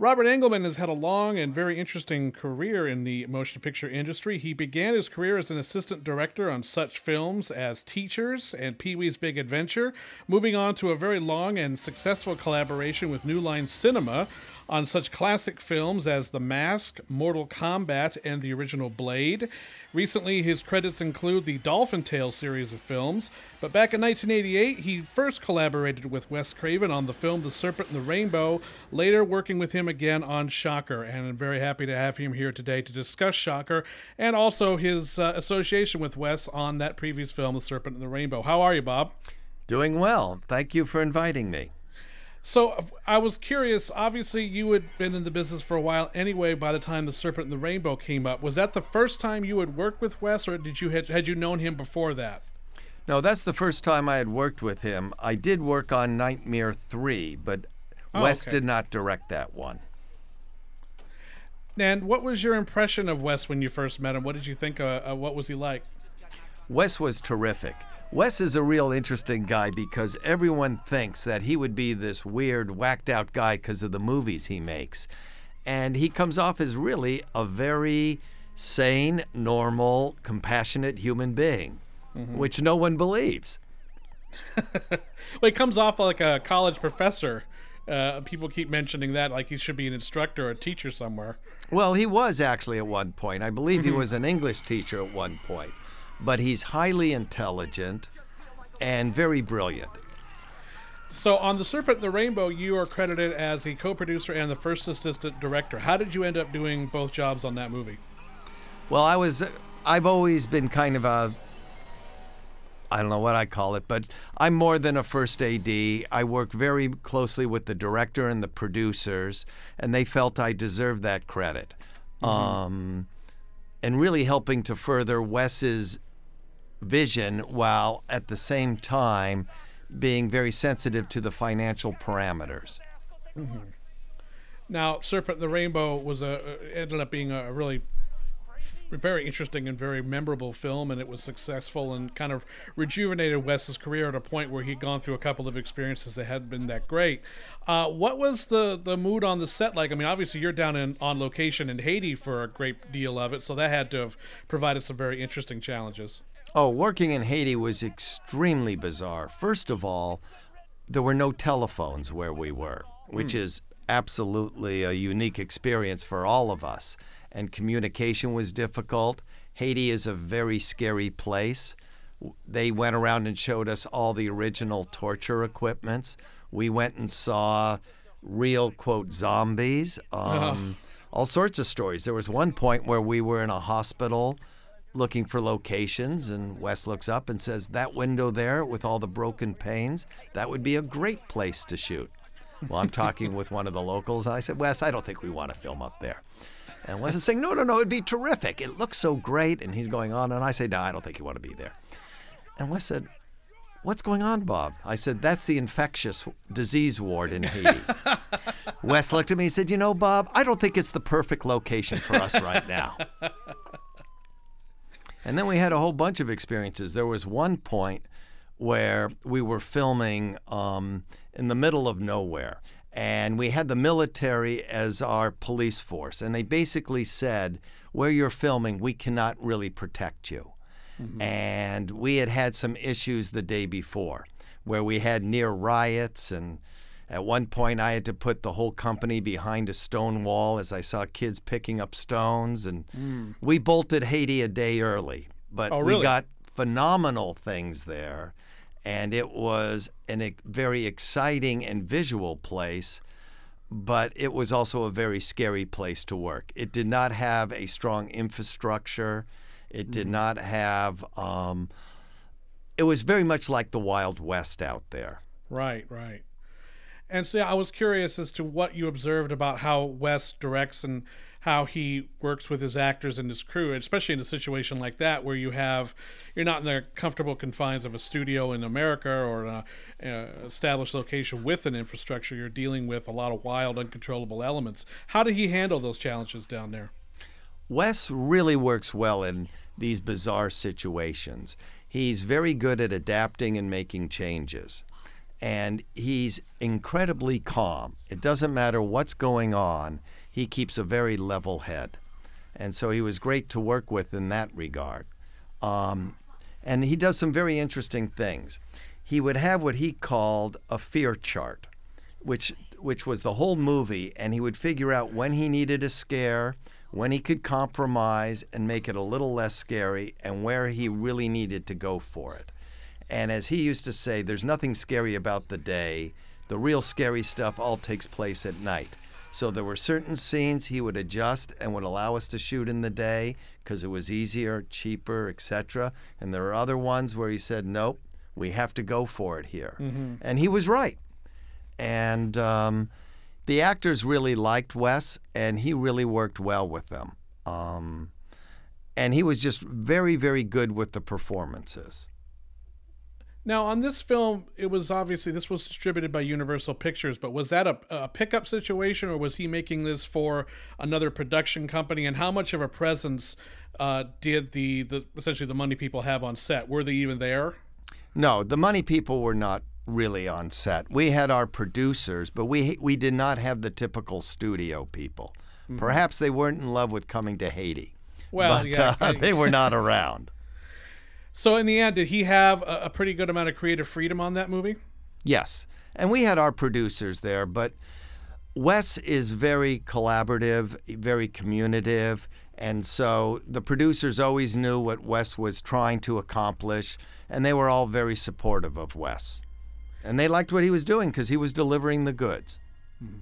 A: Robert Engelman has had a long and very interesting career in the motion picture industry. He began his career as an assistant director on such films as Teachers and Pee Wee's Big Adventure, moving on to a very long and successful collaboration with New Line Cinema on such classic films as The Mask, Mortal Kombat, and the original Blade. Recently, his credits include the Dolphin Tale series of films, but back in 1988, he first collaborated with Wes Craven on the film The Serpent and the Rainbow, later working with him again on Shocker, and I'm very happy to have him here today to discuss Shocker and also his uh, association with Wes on that previous film, The Serpent and the Rainbow. How are you, Bob?
D: Doing well. Thank you for inviting me.
A: So I was curious. Obviously, you had been in the business for a while anyway. By the time the Serpent and the Rainbow came up, was that the first time you had worked with Wes, or did you had, had you known him before that?
D: No, that's the first time I had worked with him. I did work on Nightmare Three, but
A: Oh,
D: Wes
A: okay.
D: did not direct that one.
A: And what was your impression of Wes when you first met him? What did you think? Uh, uh, what was he like?
D: Wes was terrific. Wes is a real interesting guy because everyone thinks that he would be this weird, whacked out guy because of the movies he makes. And he comes off as really a very sane, normal, compassionate human being, which no one believes.
A: Well, he comes off like a college professor. Uh, people keep mentioning that, like he should be an instructor or a teacher somewhere.
D: Well, he was actually at one point. I believe he was an English teacher at one point. But he's highly intelligent and very brilliant.
A: So on The Serpent and the Rainbow, you are credited as the co-producer and the first assistant director. How did you end up doing both jobs on that movie?
D: Well, I was I've always been kind of a I don't know what I call it, but I'm more than a first AD. I work very closely with the director and the producers, and they felt I deserved that credit. Um, and really helping to further Wes's vision while at the same time being very sensitive to the financial parameters.
A: Now, Serpent the Rainbow was a uh, ended up being a really very interesting and very memorable film, and it was successful and kind of rejuvenated Wes's career at a point where he'd gone through a couple of experiences that hadn't been that great. Uh, what was the the mood on the set like? I mean, obviously you're down in on location in Haiti for a great deal of it, so that had to have provided some very interesting challenges.
D: Oh, working in Haiti was extremely bizarre. First of all, there were no telephones where we were, which is absolutely a unique experience for all of us. And communication was difficult. Haiti is a very scary place. They went around and showed us all the original torture equipments. We went and saw real, quote, zombies. Um, all sorts of stories. There was one point where we were in a hospital looking for locations, and Wes looks up and says, That window there with all the broken panes, that would be a great place to shoot. Well, I'm talking with one of the locals, and I said, Wes, I don't think we want to film up there. And Wes is saying, No, no, no, it'd be terrific. It looks so great. And he's going on, and I say, No, I don't think you want to be there. And Wes said, What's going on, Bob? I said, That's the infectious disease ward in Haiti. Wes looked at me and said, You know, Bob, I don't think it's the perfect location for us right now. And then we had a whole bunch of experiences. There was one point where we were filming um, in the middle of nowhere, and we had the military as our police force. And they basically said, Where you're filming, we cannot really protect you. And we had had some issues the day before where we had near riots and at one point I had to put the whole company behind a stone wall as I saw kids picking up stones and we bolted Haiti a day early but
A: Oh,
D: we got phenomenal things there and it was an, a very exciting and visual place but it was also a very scary place to work. It did not have a strong infrastructure. It did not have. Um, it was very much like the Wild West out there.
A: Right, right. And so I was curious as to what you observed about how Wes directs and how he works with his actors and his crew, especially in a situation like that where you have you're not in the comfortable confines of a studio in America or an established location with an infrastructure. You're dealing with a lot of wild, uncontrollable elements. How did he handle those challenges down there?
D: Wes really works well in these bizarre situations. He's very good at adapting and making changes. And he's incredibly calm. It doesn't matter what's going on, he keeps a very level head. And so he was great to work with in that regard. Um, and he does some very interesting things. He would have what he called a fear chart, which which was the whole movie, and he would figure out when he needed a scare, when he could compromise and make it a little less scary, and where he really needed to go for it. And as he used to say, there's nothing scary about the day. The real scary stuff all takes place at night. So there were certain scenes he would adjust and would allow us to shoot in the day because it was easier, cheaper, etc. And there are other ones where he said, "Nope, we have to go for it here," and he was right. And um, the actors really liked Wes, and he really worked well with them. Um, and he was just very, very good with the performances.
A: Now, on this film, it was obviously this was distributed by Universal Pictures, but was that a, a pickup situation, or was he making this for another production company? And how much of a presence uh, did the, the essentially the money people have on set? Were they even there?
D: No, the money people were not really on set. We had our producers, but we we did not have the typical studio people. Perhaps they weren't in love with coming to Haiti,
A: Well,
D: but
A: yeah,
D: uh, they were not around.
A: So, in the end, did he have a, a pretty good amount of creative freedom on that movie?
D: Yes, and we had our producers there, but Wes is very collaborative, very communicative, and so the producers always knew what Wes was trying to accomplish, and they were all very supportive of Wes. And they liked what he was doing because he was delivering the goods. Hmm.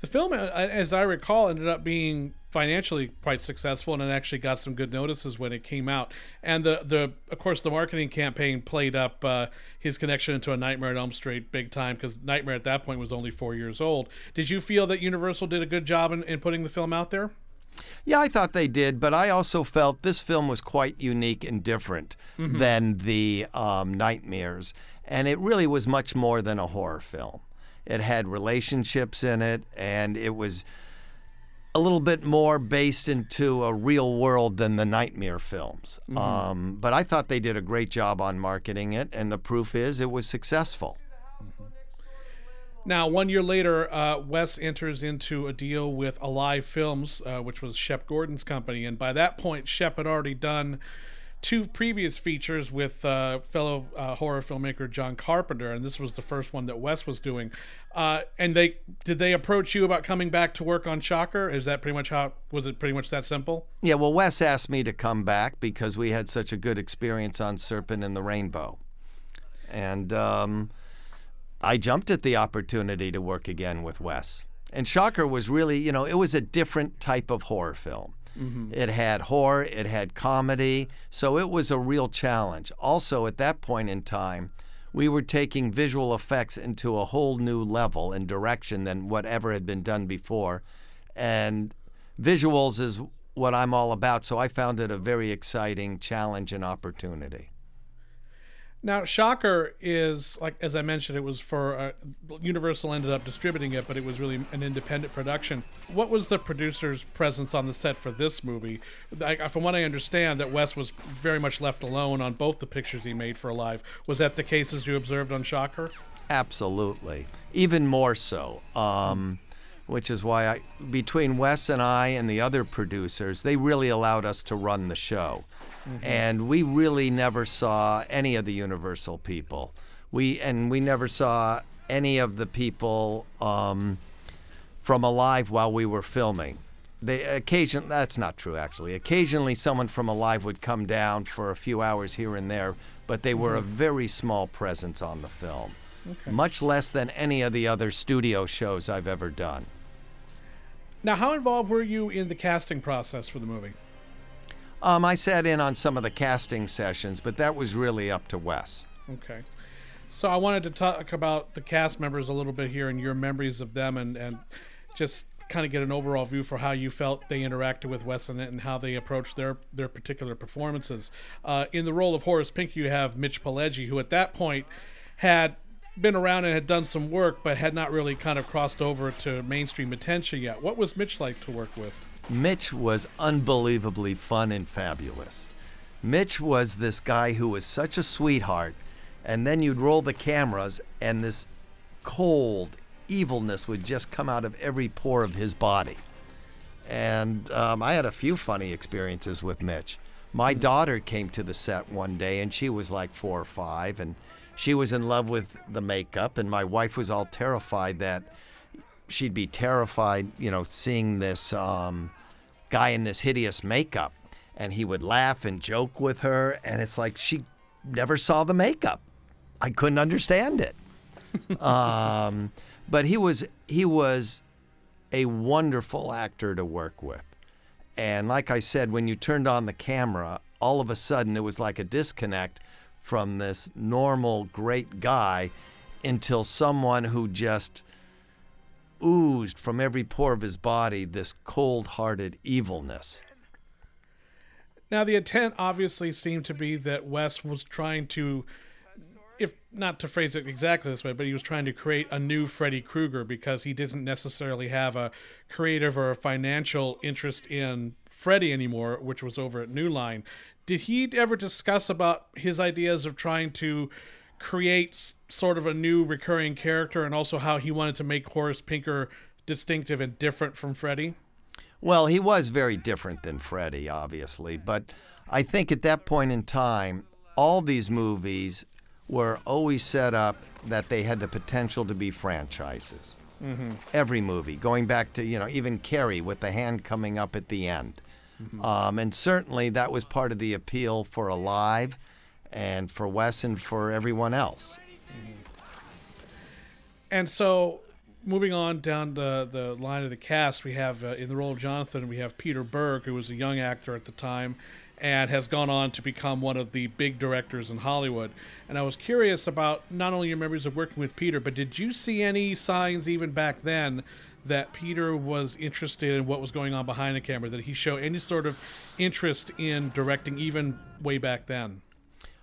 A: The film, uh, as I recall, ended up being financially quite successful, and it actually got some good notices when it came out. And the, the of course, the marketing campaign played up uh, his connection into a Nightmare on Elm Street big time because Nightmare at that point was only four years old. Did you feel that Universal did a good job in, in putting the film out there?
D: Yeah, I thought they did, but I also felt this film was quite unique and different than the um, Nightmares. And it really was much more than a horror film. It had relationships in it, and it was a little bit more based into a real world than the Nightmare films. Um, but I thought they did a great job on marketing it, and the proof is it was successful.
A: Now, one year later, uh, Wes enters into a deal with Alive Films, uh, which was Shep Gordon's company, and by that point, Shep had already done two previous features with uh, fellow uh, horror filmmaker John Carpenter, and this was the first one that Wes was doing. Uh, and they did they approach you about coming back to work on Shocker? Is that pretty much how was it? Pretty much that simple?
D: Yeah, well, Wes asked me to come back because we had such a good experience on Serpent and the Rainbow. And um, I jumped at the opportunity to work again with Wes. And Shocker was really, you know, it was a different type of horror film. Mm-hmm. It had horror, it had comedy, so it was a real challenge. Also, at that point in time, we were taking visual effects into a whole new level and direction than whatever had been done before. And visuals is what I'm all about, so I found it a very exciting challenge and opportunity.
A: Now, Shocker is like as I mentioned, it was for uh, Universal ended up distributing it, but it was really an independent production. What was the producer's presence on the set for this movie? From what I understand, that Wes was very much left alone on both the pictures he made for Alive. Was that the case as you observed on Shocker?
D: Absolutely. Even more so. Um, which is why I, between Wes and I and the other producers, they really allowed us to run the show. And we really never saw any of the Universal people. We and we never saw any of the people um, from Alive while we were filming. They occasion that's not true actually. Occasionally someone from Alive would come down for a few hours here and there, but they were a very small presence on the film. Much less than any of the other studio shows I've ever done.
A: Now, how involved were you in the casting process for the movie?
D: Um, I sat in on some of the casting sessions, but that was really up to Wes.
A: Okay. So I wanted to talk about the cast members a little bit here and your memories of them, and and just kind of get an overall view for how you felt they interacted with Wes it and how they approached their their particular performances. Uh, in the role of Horace Pink, you have Mitch Pileggi, who at that point had been around and had done some work, but had not really kind of crossed over to mainstream attention yet. What was Mitch like to work with?
D: Mitch was unbelievably fun and fabulous. Mitch was this guy who was such a sweetheart, and then you'd roll the cameras, and this cold evilness would just come out of every pore of his body. And um, I had a few funny experiences with Mitch. My daughter came to the set one day, and she was like four or five, and she was in love with the makeup, and my wife was all terrified that she'd be terrified, you know, seeing this um, guy in this hideous makeup. And he would laugh and joke with her, and it's like she never saw the makeup. I couldn't understand it. um, but he was he was a wonderful actor to work with. And like I said, when you turned on the camera, all of a sudden it was like a disconnect from this normal great guy until someone who just oozed from every pore of his body this cold-hearted evilness.
A: Now, the intent obviously seemed to be that Wes was trying to, if not to phrase it exactly this way, but he was trying to create a new Freddy Krueger because he didn't necessarily have a creative or a financial interest in Freddy anymore, which was over at New Line. Did he ever discuss about his ideas of trying to create sort of a new recurring character and also how he wanted to make Horace Pinker distinctive and different from Freddy?
D: Well, he was very different than Freddy, obviously, but I think at that point in time, all these movies were always set up that they had the potential to be franchises. Mm-hmm. Every movie, going back to, you know, even Carrie with the hand coming up at the end. Mm-hmm. Um, and certainly that was part of the appeal for Alive and for Wes and for everyone else.
A: And so moving on down the, the line of the cast, we have uh, in the role of Jonathan, we have Peter Berg, who was a young actor at the time and has gone on to become one of the big directors in Hollywood. And I was curious about not only your memories of working with Peter, but did you see any signs even back then that Peter was interested in what was going on behind the camera? That he showed any sort of interest in directing even way back then?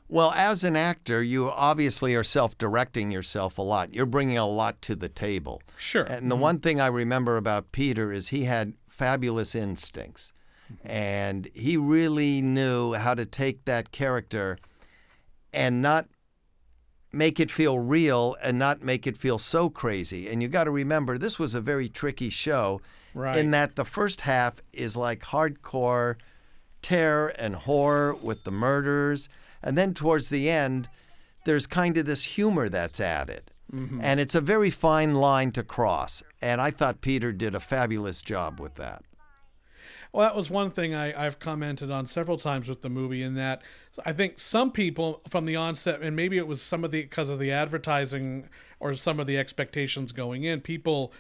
D: Well, as an actor, you obviously are self directing yourself a lot. You're bringing a lot to the table.
A: Sure.
D: And the mm-hmm. one thing I remember about Peter is he had fabulous instincts. And he really knew how to take that character and not make it feel real and not make it feel so crazy. And you got to remember, this was a very tricky show
A: right.
D: in that the first half is like hardcore terror and horror with the murders and then towards the end, there's kind of this humor that's added. Mm-hmm. And it's a very fine line to cross. And I thought Peter did a fabulous job with that.
A: Well, that was one thing I, have commented on several times with the movie, in that I think some people from the onset, and maybe it was some of the because of the advertising or some of the expectations going in, people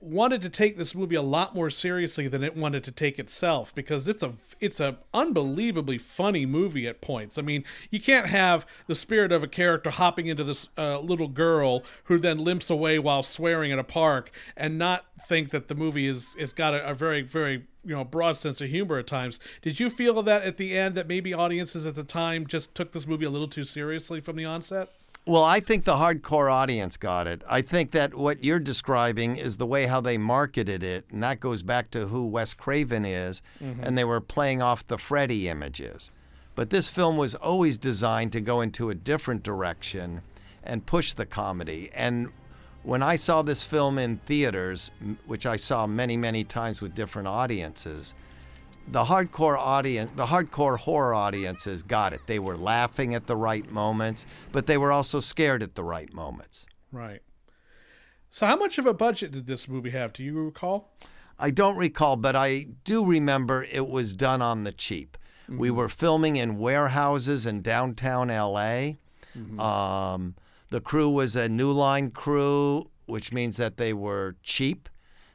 A: wanted to take this movie a lot more seriously than it wanted to take itself because it's a it's a unbelievably funny movie at points. I mean, you can't have the spirit of a character hopping into this uh, little girl who then limps away while swearing at a park and not think that the movie is is got a, a very very you know broad sense of humor at times. Did you feel that at the end that maybe audiences at the time just took this movie a little too seriously from the onset?
D: Well, I think the hardcore audience got it. I think that what you're describing is the way how they marketed it, and that goes back to who Wes Craven is, mm-hmm. and they were playing off the Freddy images. But this film was always designed to go into a different direction and push the comedy. And when I saw this film in theaters, which I saw many, many times with different audiences, the hardcore audience, the hardcore horror audiences got it. They were laughing at the right moments, but they were also scared at the right moments.
A: Right. So, how much of a budget did this movie have? Do you recall?
D: I don't recall, but I do remember it was done on the cheap. Mm-hmm. We were filming in warehouses in downtown LA. Mm-hmm. Um, the crew was a New Line crew, which means that they were cheap.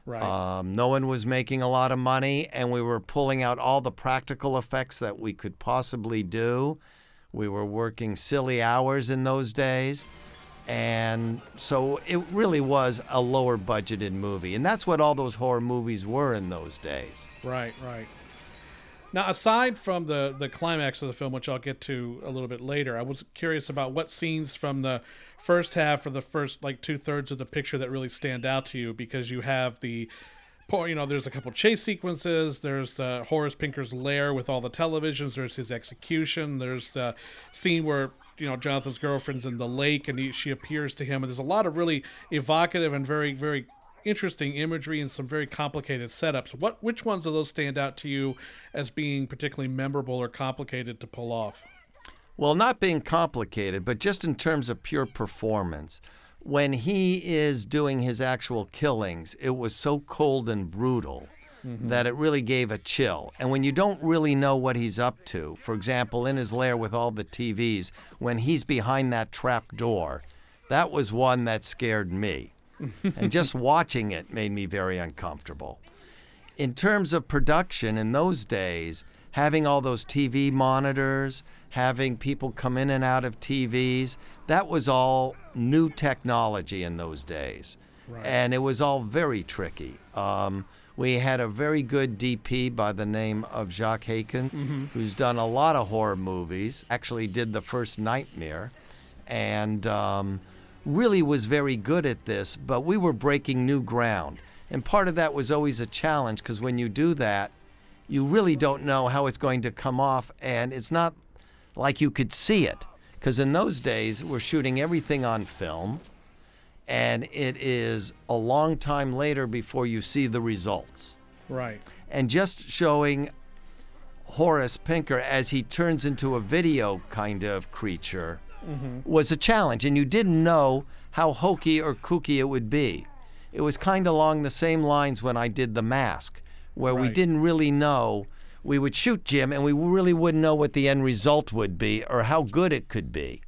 A: Right.
D: Um, no one was making a lot of money, and we were pulling out all the practical effects that we could possibly do. We were working silly hours in those days. And so it really was a lower budgeted movie. And that's what all those horror movies were in those days.
A: Right, right. Now, aside from the the climax of the film, which I'll get to a little bit later, I was curious about what scenes from the first half or the first like two thirds of the picture that really stand out to you because you have the you know, there's a couple chase sequences. There's uh, Horace Pinker's lair with all the televisions. There's his execution. There's the scene where you know Jonathan's girlfriend's in the lake and he, she appears to him. And there's a lot of really evocative and very very interesting imagery and some very complicated setups. What which ones of those stand out to you as being particularly memorable or complicated to pull off?
D: Well, not being complicated, but just in terms of pure performance when he is doing his actual killings, it was so cold and brutal mm-hmm. that it really gave a chill. And when you don't really know what he's up to, for example, in his lair with all the TVs, when he's behind that trap door, that was one that scared me. and just watching it made me very uncomfortable. In terms of production in those days, having all those TV monitors, having people come in and out of TVs, that was all new technology in those days. Right. And it was all very tricky. Um, we had a very good DP by the name of Jacques Haitkin, mm-hmm. who's done a lot of horror movies, actually, did the first Nightmare, and um, really was very good at this, but we were breaking new ground. And part of that was always a challenge because when you do that, you really don't know how it's going to come off, and it's not like you could see it. Because in those days, we're shooting everything on film, and it is a long time later before you see the results.
A: Right.
D: And just showing Horace Pinker as he turns into a video kind of creature mm-hmm. was a challenge, and you didn't know how hokey or kooky it would be. It was kind of along the same lines when I did The Mask, where right. we didn't really know we would shoot Jim and we really wouldn't know what the end result would be or how good it could be.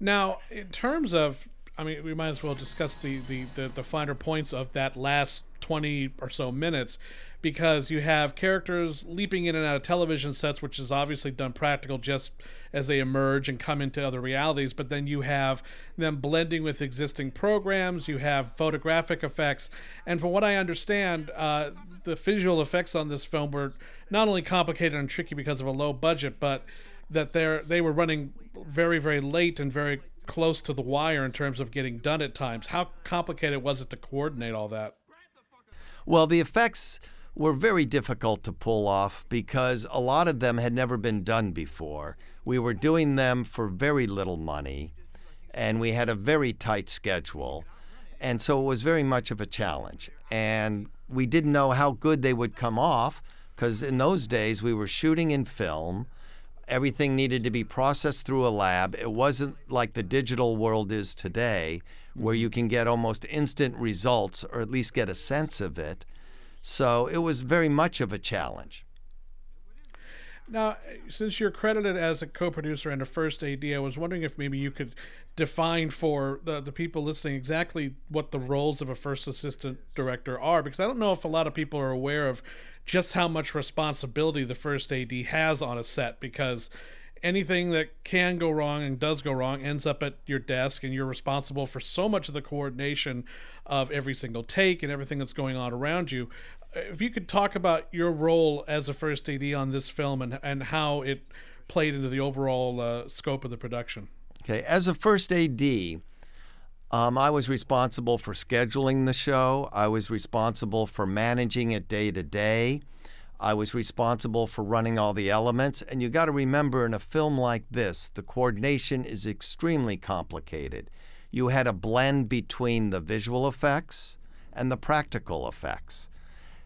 A: Now, in terms of, I mean, we might as well discuss the, the, the, the finer points of that last 20 or so minutes because you have characters leaping in and out of television sets, which is obviously done practical just as they emerge and come into other realities. But then you have them blending with existing programs, you have photographic effects. And from what I understand, uh, the visual effects on this film were not only complicated and tricky because of a low budget, but that they're, they were running very, very late and very close to the wire in terms of getting done at times. How complicated was it to coordinate all that?
D: Well, the effects were very difficult to pull off because a lot of them had never been done before. We were doing them for very little money, and we had a very tight schedule. And so it was very much of a challenge. And we didn't know how good they would come off because in those days we were shooting in film. Everything needed to be processed through a lab. It wasn't like the digital world is today, where you can get almost instant results or at least get a sense of it. So it was very much of a challenge.
A: Now, since you're credited as a co-producer and a first AD, I was wondering if maybe you could define for the, the people listening exactly what the roles of a first assistant director are, because I don't know if a lot of people are aware of just how much responsibility the first AD has on a set, because anything that can go wrong and does go wrong ends up at your desk, and you're responsible for so much of the coordination of every single take and everything that's going on around you if you could talk about your role as a first AD on this film and and how it played into the overall uh, scope of the production.
D: Okay, as a first AD, um, I was responsible for scheduling the show. I was responsible for managing it day to day. I was responsible for running all the elements. And you got to remember, in a film like this, the coordination is extremely complicated. You had a blend between the visual effects and the practical effects.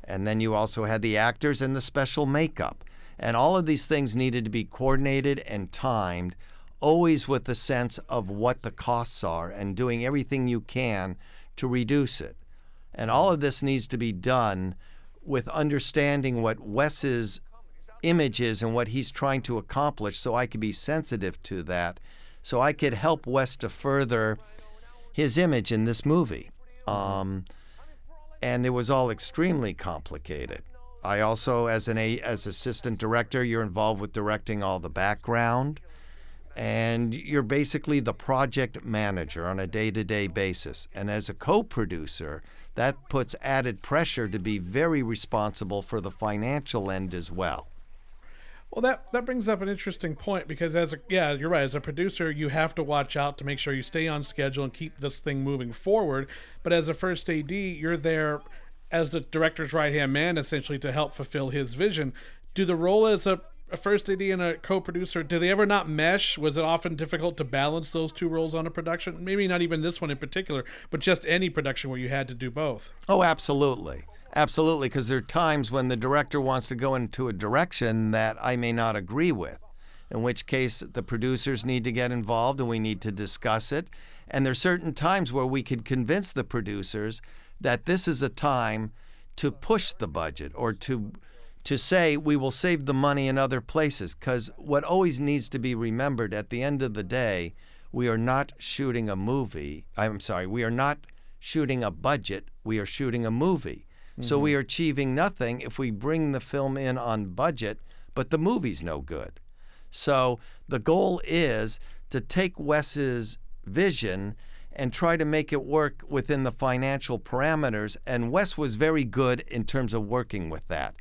D: And then you also had the actors and the special makeup. And all of these things needed to be coordinated and timed, always with the sense of what the costs are and doing everything you can to reduce it. And all of this needs to be done with understanding what Wes's image is and what he's trying to accomplish so I could be sensitive to that, so I could help Wes to further his image in this movie. Um, and it was all extremely complicated. I also, as an as assistant director, you're involved with directing all the background, and you're basically the project manager on a day to day basis. And as a co producer, that puts added pressure to be very responsible for the financial end as well.
A: Well, that that brings up an interesting point because as a yeah, you're right. As a producer, you have to watch out to make sure you stay on schedule and keep this thing moving forward. But as a first AD, you're there as the director's right hand man, essentially to help fulfill his vision. Do the role as a, a first AD and a co-producer, do they ever not mesh? Was it often difficult to balance those two roles on a production? Maybe not even this one in particular, but just any production where you had to do both.
D: Oh, absolutely. Absolutely, because there are times when the director wants to go into a direction that I may not agree with, in which case the producers need to get involved and we need to discuss it. And there are certain times where we could convince the producers that this is a time to push the budget or to to say we will save the money in other places because what always needs to be remembered at the end of the day we are not shooting a movie i'm sorry we are not shooting a budget we are shooting a movie so we mm-hmm. are achieving nothing if we bring the film in on budget, but the movie's no good. So the goal is to take Wes's vision and try to make it work within the financial parameters. And Wes was very good in terms of working with that.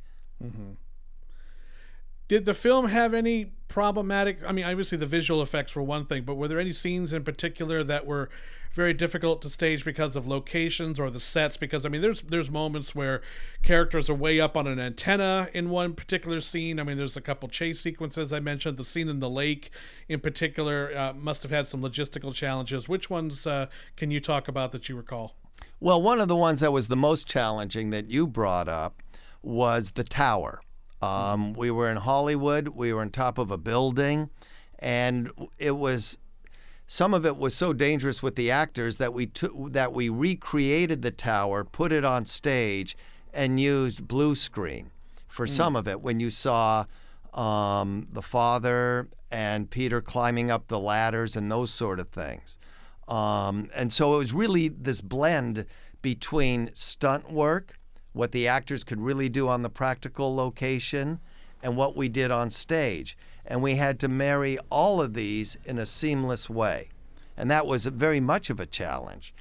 A: Did the film have any problematic? I mean, obviously the visual effects were one thing, but were there any scenes in particular that were very difficult to stage because of locations or the sets? Because I mean, there's there's moments where characters are way up on an antenna in one particular scene. I mean, there's a couple chase sequences I mentioned. The scene in the lake, in particular, uh, must have had some logistical challenges. Which ones uh, can you talk about that you recall?
D: Well, one of the ones that was the most challenging that you brought up was the tower. Um, we were in Hollywood, we were on top of a building, and it was some of it was so dangerous with the actors that we took that we recreated the tower, put it on stage, and used blue screen for some of it. When you saw um, the father and Peter climbing up the ladders and those sort of things, um, and so it was really this blend between stunt work, what the actors could really do on the practical location, and what we did on stage. And we had to marry all of these in a seamless way. And that was very much of a challenge.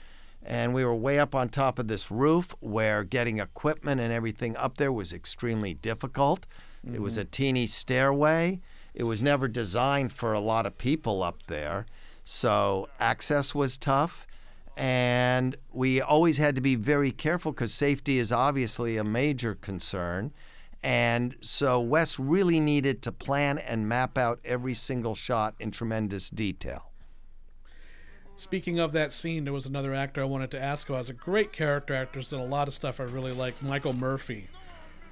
D: And we were way up on top of this roof where getting equipment and everything up there was extremely difficult. It was a mm-hmm. teeny stairway. It was never designed for a lot of people up there. So access was tough. And we always had to be very careful because safety is obviously a major concern. And so Wes really needed to plan and map out every single shot in tremendous detail.
A: Speaking of that scene, there was another actor I wanted to ask about. He's a great character actor. Done a lot of stuff I really like. Michael Murphy,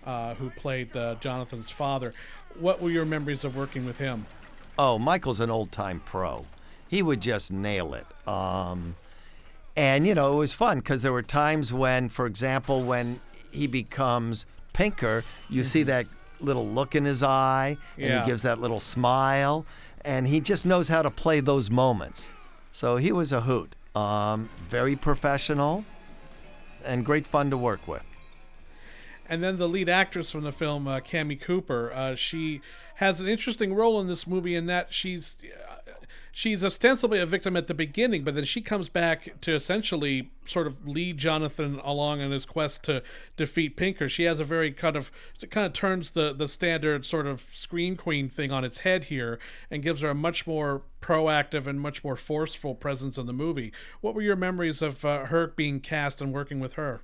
A: uh, who played uh, Jonathan's father. What were your memories of working with him?
D: Oh, Michael's an old time pro. He would just nail it. Um, and, you know, it was fun because there were times when, for example, when he becomes Pinker, you see that little look in his eye and
A: Yeah.
D: he gives that little smile. And he just knows how to play those moments. So he was a hoot. Um, very professional and great fun to work with.
A: And then the lead actress from the film, uh, Cami Cooper, uh, she has an interesting role in this movie in that she's uh, she's ostensibly a victim at the beginning, but then she comes back to essentially sort of lead Jonathan along in his quest to defeat Pinker. She has a very kind of kind of turns the the standard sort of screen queen thing on its head here and gives her a much more proactive and much more forceful presence in the movie. What were your memories of uh, her being cast and working with her?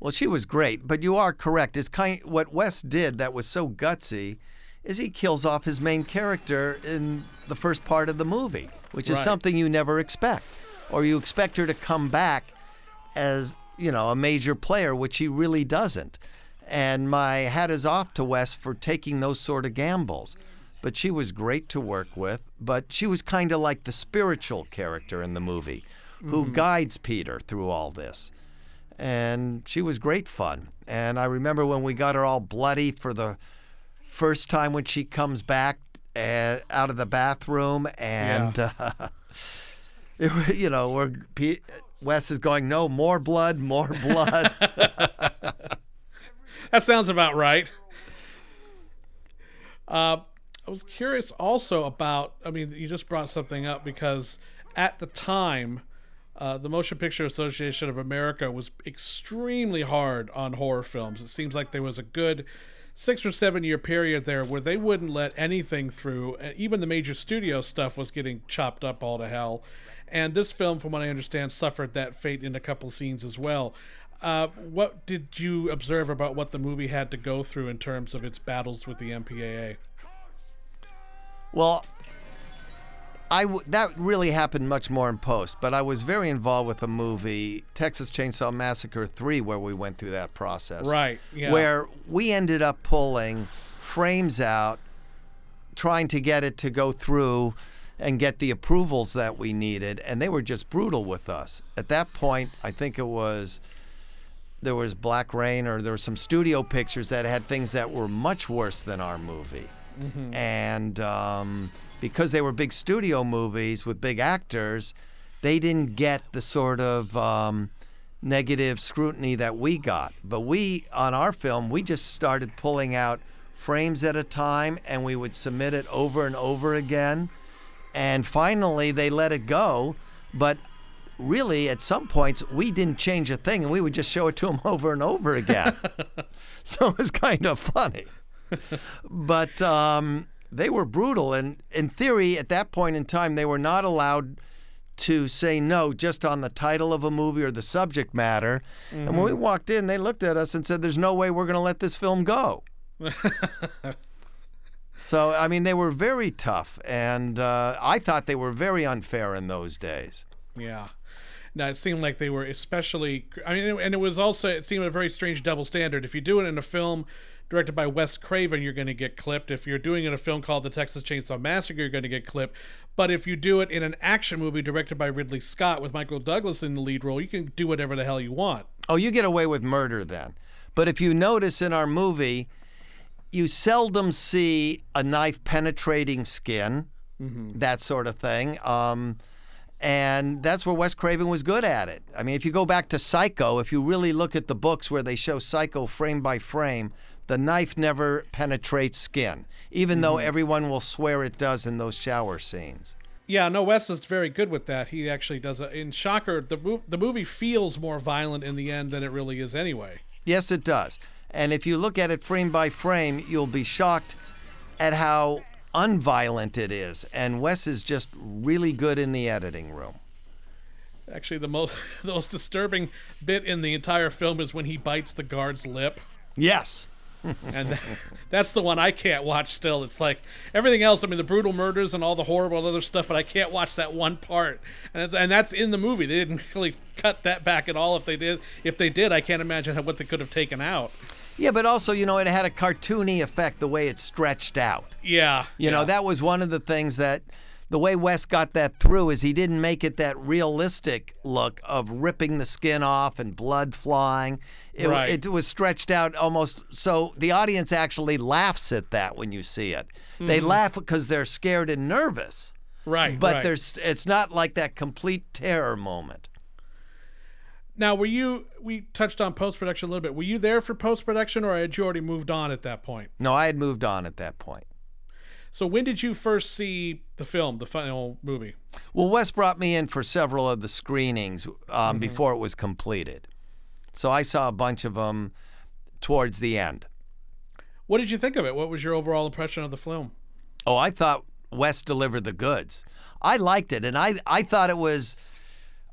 D: Well, she was great, but you are correct. It's kind what Wes did that was so gutsy is he kills off his main character in the first part of the movie, which is
A: Right.
D: something you never expect. Or you expect her to come back as, you know, a major player, which he really doesn't. And my hat is off to Wes for taking those sort of gambles. But she was great to work with, but she was kind of like the spiritual character in the movie who mm-hmm. guides Peter through all this and she was great fun. And I remember when we got her all bloody for the first time when she comes back uh, out of the bathroom, and uh, it, you know, where P- Wes is going, no more blood, more blood.
A: That sounds about right. Uh, I was curious also about. I mean, you just brought something up because at the time, uh, the Motion Picture Association of America was extremely hard on horror films. It seems like there was a good six or seven year period there where they wouldn't let anything through. Uh, Even the major studio stuff was getting chopped up all to hell. And this film, from what I understand, suffered that fate in a couple scenes as well. Uh, what did you observe about what the movie had to go through in terms of its battles with the MPAA?
D: Well, I w- that really happened much more in post, but I was very involved with the movie Texas Chainsaw Massacre 3 where we went through that process.
A: Right, yeah.
D: Where we ended up pulling frames out trying to get it to go through and get the approvals that we needed and they were just brutal with us. At that point, I think it was there was Black Rain or there were some studio pictures that had things that were much worse than our movie. And um, because they were big studio movies with big actors, they didn't get the sort of um, negative scrutiny that we got. But we, on our film, we just started pulling out frames at a time and we would submit it over and over again. And finally, they let it go. But really, at some points, we didn't change a thing and we would just show it to them over and over again. so it was kind of funny. but um, they were brutal. And in theory, at that point in time, they were not allowed to say no just on the title of a movie or the subject matter. And when we walked in, they looked at us and said, There's no way we're going to let this film go. so, I mean, they were very tough. And uh, I thought they were very unfair in those days.
A: Yeah. Now it seemed like they were especially. I mean, and it was also it seemed a very strange double standard. If you do it in a film directed by Wes Craven, you're going to get clipped. If you're doing it in a film called The Texas Chainsaw Massacre, you're going to get clipped. But if you do it in an action movie directed by Ridley Scott with Michael Douglas in the lead role, you can do whatever the hell you want.
D: Oh, you get away with murder then. But if you notice in our movie, you seldom see a knife penetrating skin, that sort of thing. Um, and that's where Wes Craven was good at it. I mean, if you go back to Psycho, if you really look at the books where they show Psycho frame by frame, the knife never penetrates skin, even though mm-hmm. everyone will swear it does in those shower scenes.
A: Yeah, no, Wes is very good with that. He actually does it. in Shocker. The mo- the movie feels more violent in the end than it really is anyway.
D: Yes, it does. And if you look at it frame by frame, you'll be shocked at how unviolent it is. And Wes is just really good in the editing room.
A: Actually, the most the most disturbing bit in the entire film is when he bites the guard's lip.
D: Yes.
A: And that's the one I can't watch still. It's like everything else. I mean, the brutal murders and all the horrible other stuff, but I can't watch that one part. And it's, and that's in the movie. They didn't really cut that back at all. If they did, if they did, I can't imagine what they could have taken out.
D: Yeah, but also, you know, it had a cartoony effect the way it stretched out.
A: Yeah,
D: You know, that was one of the things that the way Wes got that through is he didn't make it that realistic look of ripping the skin off and blood flying. It,
A: Right.
D: it was stretched out almost so the audience actually laughs at that when you see it. They mm-hmm. laugh because they're scared and nervous.
A: right.
D: But
A: right.
D: there's it's not like that complete terror moment.
A: now. Were you? We touched on post production a little bit. Were you there for post production, or had you already moved on at that point?
D: No, I had moved on at that point.
A: So when did you first see the film, the final movie?
D: Well, Wes brought me in for several of the screenings um, before it was completed. So I saw a bunch of them towards the end.
A: What did you think of it? What was your overall impression of the film?
D: Oh, I thought Wes delivered the goods. I liked it, and I, I thought it was,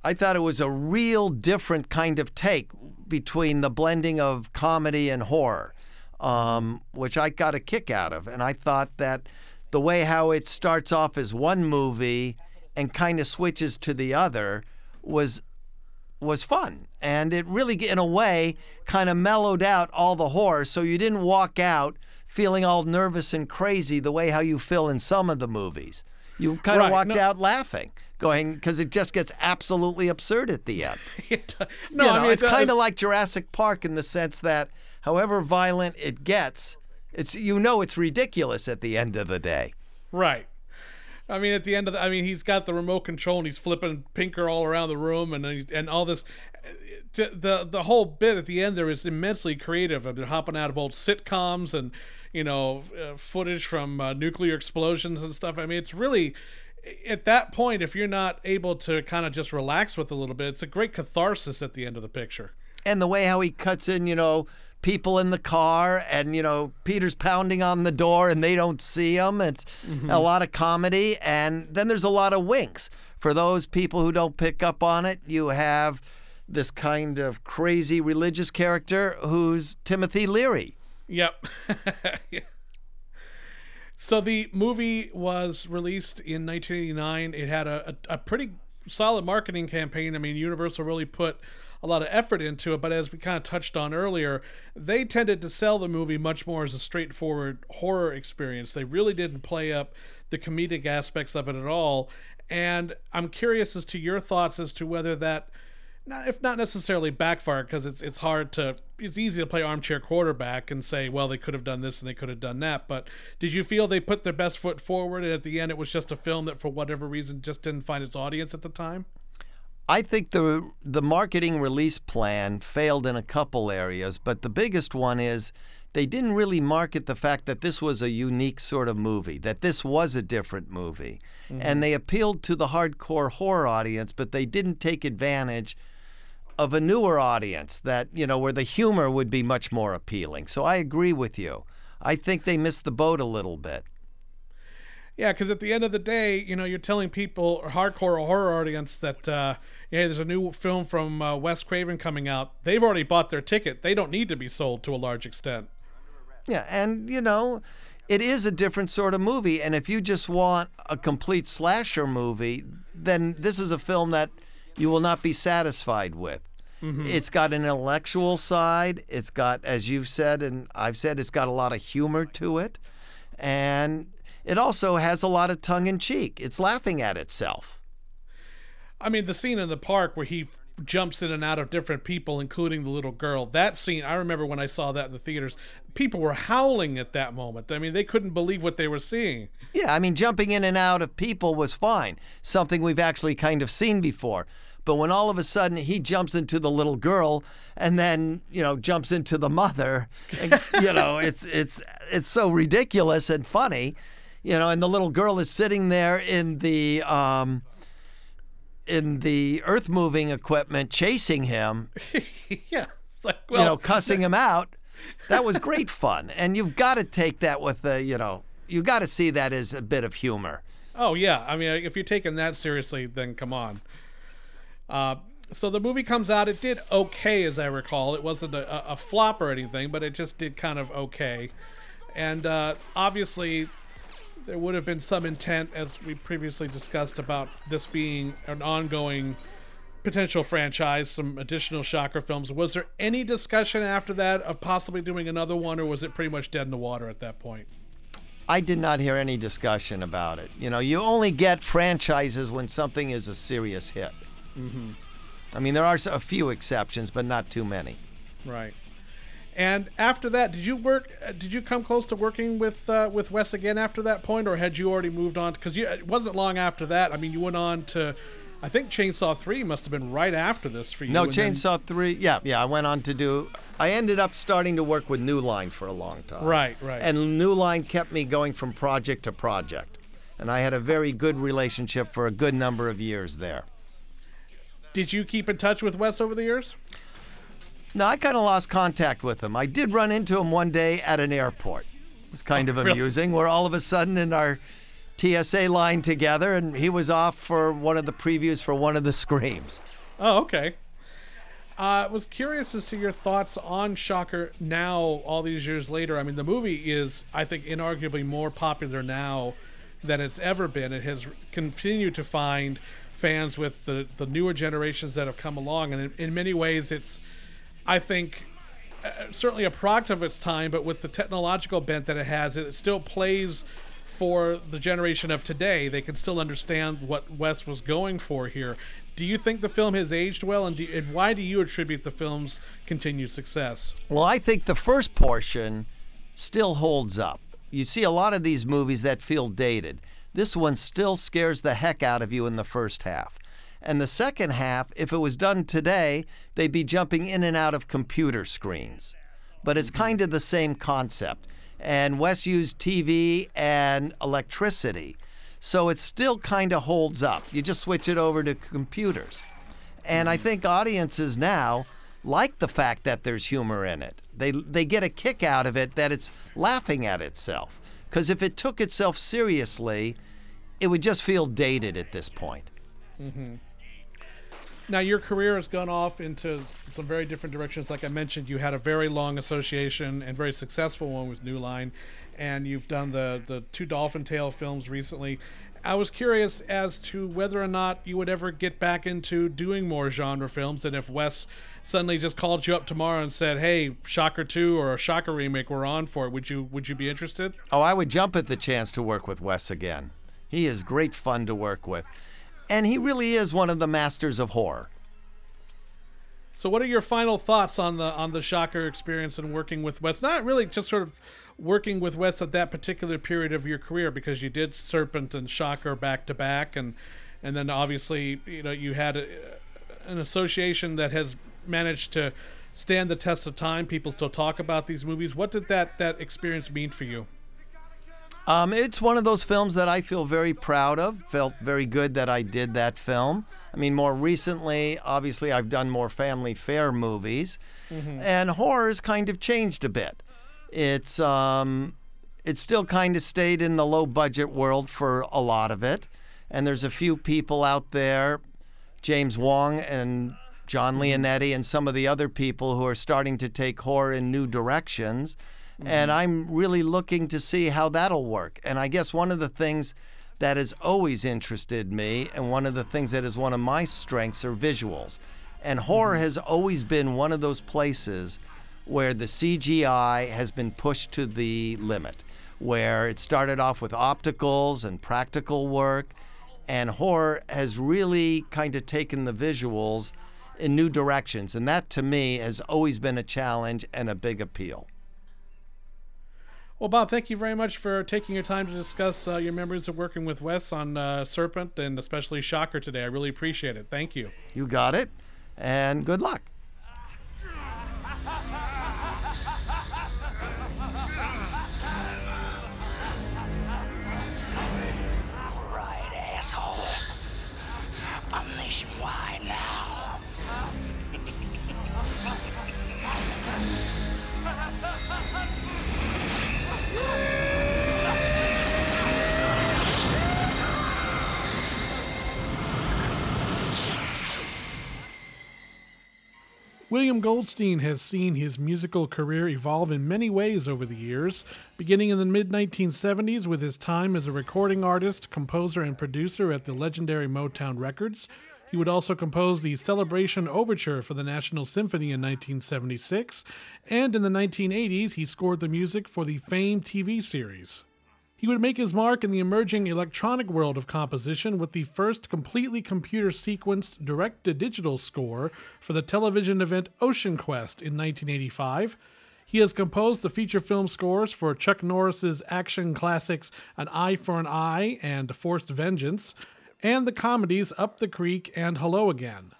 D: I thought it was a real different kind of take between the blending of comedy and horror, um, which I got a kick out of. And I thought that the way how it starts off as one movie and kind of switches to the other was was fun. And it really in a way kind of mellowed out all the horror so you didn't walk out feeling all nervous and crazy the way how you feel in some of the movies. You kind of walked
A: no-
D: out laughing going because it just gets absolutely absurd at the end.
A: It, no,
D: you know,
A: I mean
D: it's kind of like Jurassic Park in the sense that however violent it gets it's you know it's ridiculous at the end of the day
A: Right. I mean, at the end of the, I mean, he's got the remote control and he's flipping Pinker all around the room and he- and all this. The the the whole bit at the end there is immensely creative. They're hopping out of old sitcoms and you know, uh, footage from uh, nuclear explosions and stuff. I mean, it's really at that point, if you're not able to kind of just relax with a little bit, it's a great catharsis at the end of the picture.
D: And the way how he cuts in, you know, people in the car and you know Peter's pounding on the door and they don't see him. It's mm-hmm. a lot of comedy and then there's a lot of winks. For those people who don't pick up on it you have this kind of crazy religious character who's Timothy Leary.
A: Yep. So the movie was released in 1989. It had a, a, a, pretty solid marketing campaign. I mean, Universal really put a lot of effort into it, but as we kind of touched on earlier, they tended to sell the movie much more as a straightforward horror experience. They really didn't play up the comedic aspects of it at all. And I'm curious as to your thoughts as to whether that not if not necessarily backfire because it's it's hard to it's easy to play armchair quarterback and say well they could have done this and they could have done that but did you feel they put their best foot forward and at the end it was just a film that for whatever reason just didn't find its audience at the time
D: I think the the marketing release plan failed in a couple areas but the biggest one is they didn't really market the fact that this was a unique sort of movie, that this was a different movie. Mm-hmm. And they appealed to the hardcore horror audience, but they didn't take advantage of a newer audience that, you know, where the humor would be much more appealing. So I agree with you. I think they missed the boat a little bit.
A: Yeah, because at the end of the day, you know, you're telling people, hardcore horror audience, that uh, yeah, there's a new film from uh, Wes Craven coming out. They've already bought their ticket. They don't need to be sold to a large extent.
D: Yeah, and you know, it is a different sort of movie. And if you just want a complete slasher movie, then this is a film that you will not be satisfied with. Mm-hmm. It's got an intellectual side. It's got, as you've said and I've said, it's got a lot of humor to it. And it also has a lot of tongue in cheek. It's laughing at itself.
A: I mean, the scene in the park where he jumps in and out of different people, including the little girl. That scene, I remember when I saw that in the theaters, people were howling at that moment. I mean, they couldn't believe what they were seeing.
D: Yeah, I mean, jumping in and out of people was fine, something we've actually kind of seen before. But when all of a sudden he jumps into the little girl and then, you know, jumps into the mother, and, you know, it's it's it's so ridiculous and funny, you know, and the little girl is sitting there in the um in the earth moving equipment chasing him.
A: yeah.
D: Like, well, you know, cussing him out. That was great fun. And you've got to take that with the, you know, you got to see that as a bit of humor.
A: Oh yeah, I mean, if you're taking that seriously, then come on. Uh, so the movie comes out. It did okay, as I recall. It wasn't a, a flop or anything, but it just did kind of okay. And uh, obviously, there would have been some intent, as we previously discussed, about this being an ongoing potential franchise, some additional Shocker films. Was there any discussion after that of possibly doing another one, or was it pretty much dead in the water at that point?
D: I did not hear any discussion about it. You know, you only get franchises when something is a serious hit. Mm-hmm. I mean, there are a few exceptions, but not too many.
A: Right. And after that, did you work? Uh, did you come close to working with uh, with Wes again after that point, or had you already moved on? Because it wasn't long after that. I mean, you went on to, I think Chainsaw Three must have been right after this for you.
D: No, Chainsaw then... Three. Yeah, yeah. I went on to do. I ended up starting to work with New Line for a long time.
A: Right, right.
D: And New Line kept me going from project to project, and I had a very good relationship for a good number of years there.
A: Did you keep in touch with Wes over the years?
D: No, I kind of lost contact with him. I did run into him one day at an airport. It was kind oh, of amusing. Really? We're all of a sudden in our TSA line together, and he was off for one of the previews for one of the screams.
A: Oh, okay. I uh, was curious as to your thoughts on Shocker now, all these years later. I mean, the movie is, I think, inarguably more popular now than it's ever been. It has continued to find fans with the, the newer generations that have come along. And in, in many ways, it's, I think, uh, certainly a product of its time, but with the technological bent that it has, it still plays for the generation of today. They can still understand what Wes was going for here. Do you think the film has aged well, and, do, and why do you attribute the film's continued success?
D: Well, I think the first portion still holds up. You see a lot of these movies that feel dated. This one still scares the heck out of you in the first half. And the second half, if it was done today, they'd be jumping in and out of computer screens. But it's kind of the same concept. And Wes used TV and electricity. So it still kind of holds up. You just switch it over to computers. And I think audiences now like the fact that there's humor in it. They, they get a kick out of it that it's laughing at itself. Because if it took itself seriously, it would just feel dated at this point. Mm-hmm.
A: Now, your career has gone off into some very different directions. Like I mentioned, you had a very long association and very successful one with New Line, and you've done the, the two Dolphin Tale films recently. I was curious as to whether or not you would ever get back into doing more genre films, and if Wes suddenly just called you up tomorrow and said, "Hey, Shocker Two or a Shocker remake, we're on for it," would you would you be interested?
D: Oh, I would jump at the chance to work with Wes again. He is great fun to work with. And he really is one of the masters of horror.
A: So, what are your final thoughts on the on the Shocker experience and working with Wes? Not really just sort of working with Wes at that particular period of your career, because you did Serpent and Shocker back to back, and and then obviously you know you had a, an association that has managed to stand the test of time. People still talk about these movies. What did that that experience mean for you?
D: Um, it's one of those films that I feel very proud of. Felt very good that I did that film. I mean, more recently, obviously, I've done more family fare movies, and horror has kind of changed a bit. It's um, it's still kind of stayed in the low budget world for a lot of it, and there's a few people out there, James Wan and John mm-hmm. Leonetti, and some of the other people who are starting to take horror in new directions. And mm-hmm. I'm really looking to see how that'll work. And I guess one of the things that has always interested me, and one of the things that is one of my strengths, are visuals. And horror mm-hmm. has always been one of those places where the CGI has been pushed to the limit, where it started off with opticals and practical work, and horror has really kind of taken the visuals in new directions. And that to me has always been a challenge and a big appeal.
A: Well, Bob, thank you very much for taking your time to discuss uh, your memories of working with Wes on uh, Serpent and especially Shocker today. I really appreciate it. Thank you.
D: You got it, and good luck.
A: William Goldstein has seen his musical career evolve in many ways over the years, beginning in the mid 1970s with his time as a recording artist, composer, and producer at the legendary Motown Records. He would also compose the Celebration Overture for the National Symphony in 1976, and in the 1980s, he scored the music for the Fame TV series. He would make his mark in the emerging electronic world of composition with the first completely computer sequenced direct to digital score for the television event Ocean Quest in 1985. He has composed the feature film scores for Chuck Norris's action classics An Eye for an Eye and Forced Vengeance, and the comedies Up the Creek and Hello Again.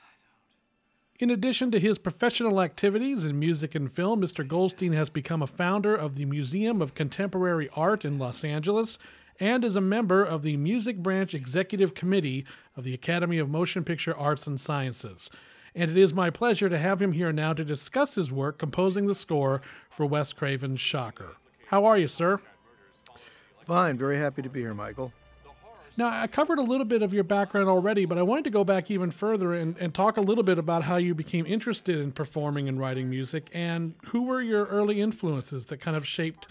A: In addition to his professional activities in music and film, Mr. Goldstein has become a founder of the Museum of Contemporary Art in Los Angeles and is a member of the Music Branch Executive Committee of the Academy of Motion Picture Arts and Sciences. And it is my pleasure to have him here now to discuss his work composing the score for Wes Craven's Shocker. How are you, sir?
E: Fine, very happy to be here, Michael.
A: Now, I covered a little bit of your background already, but I wanted to go back even further and, and talk a little bit about how you became interested in performing and writing music and who were your early influences that kind of shaped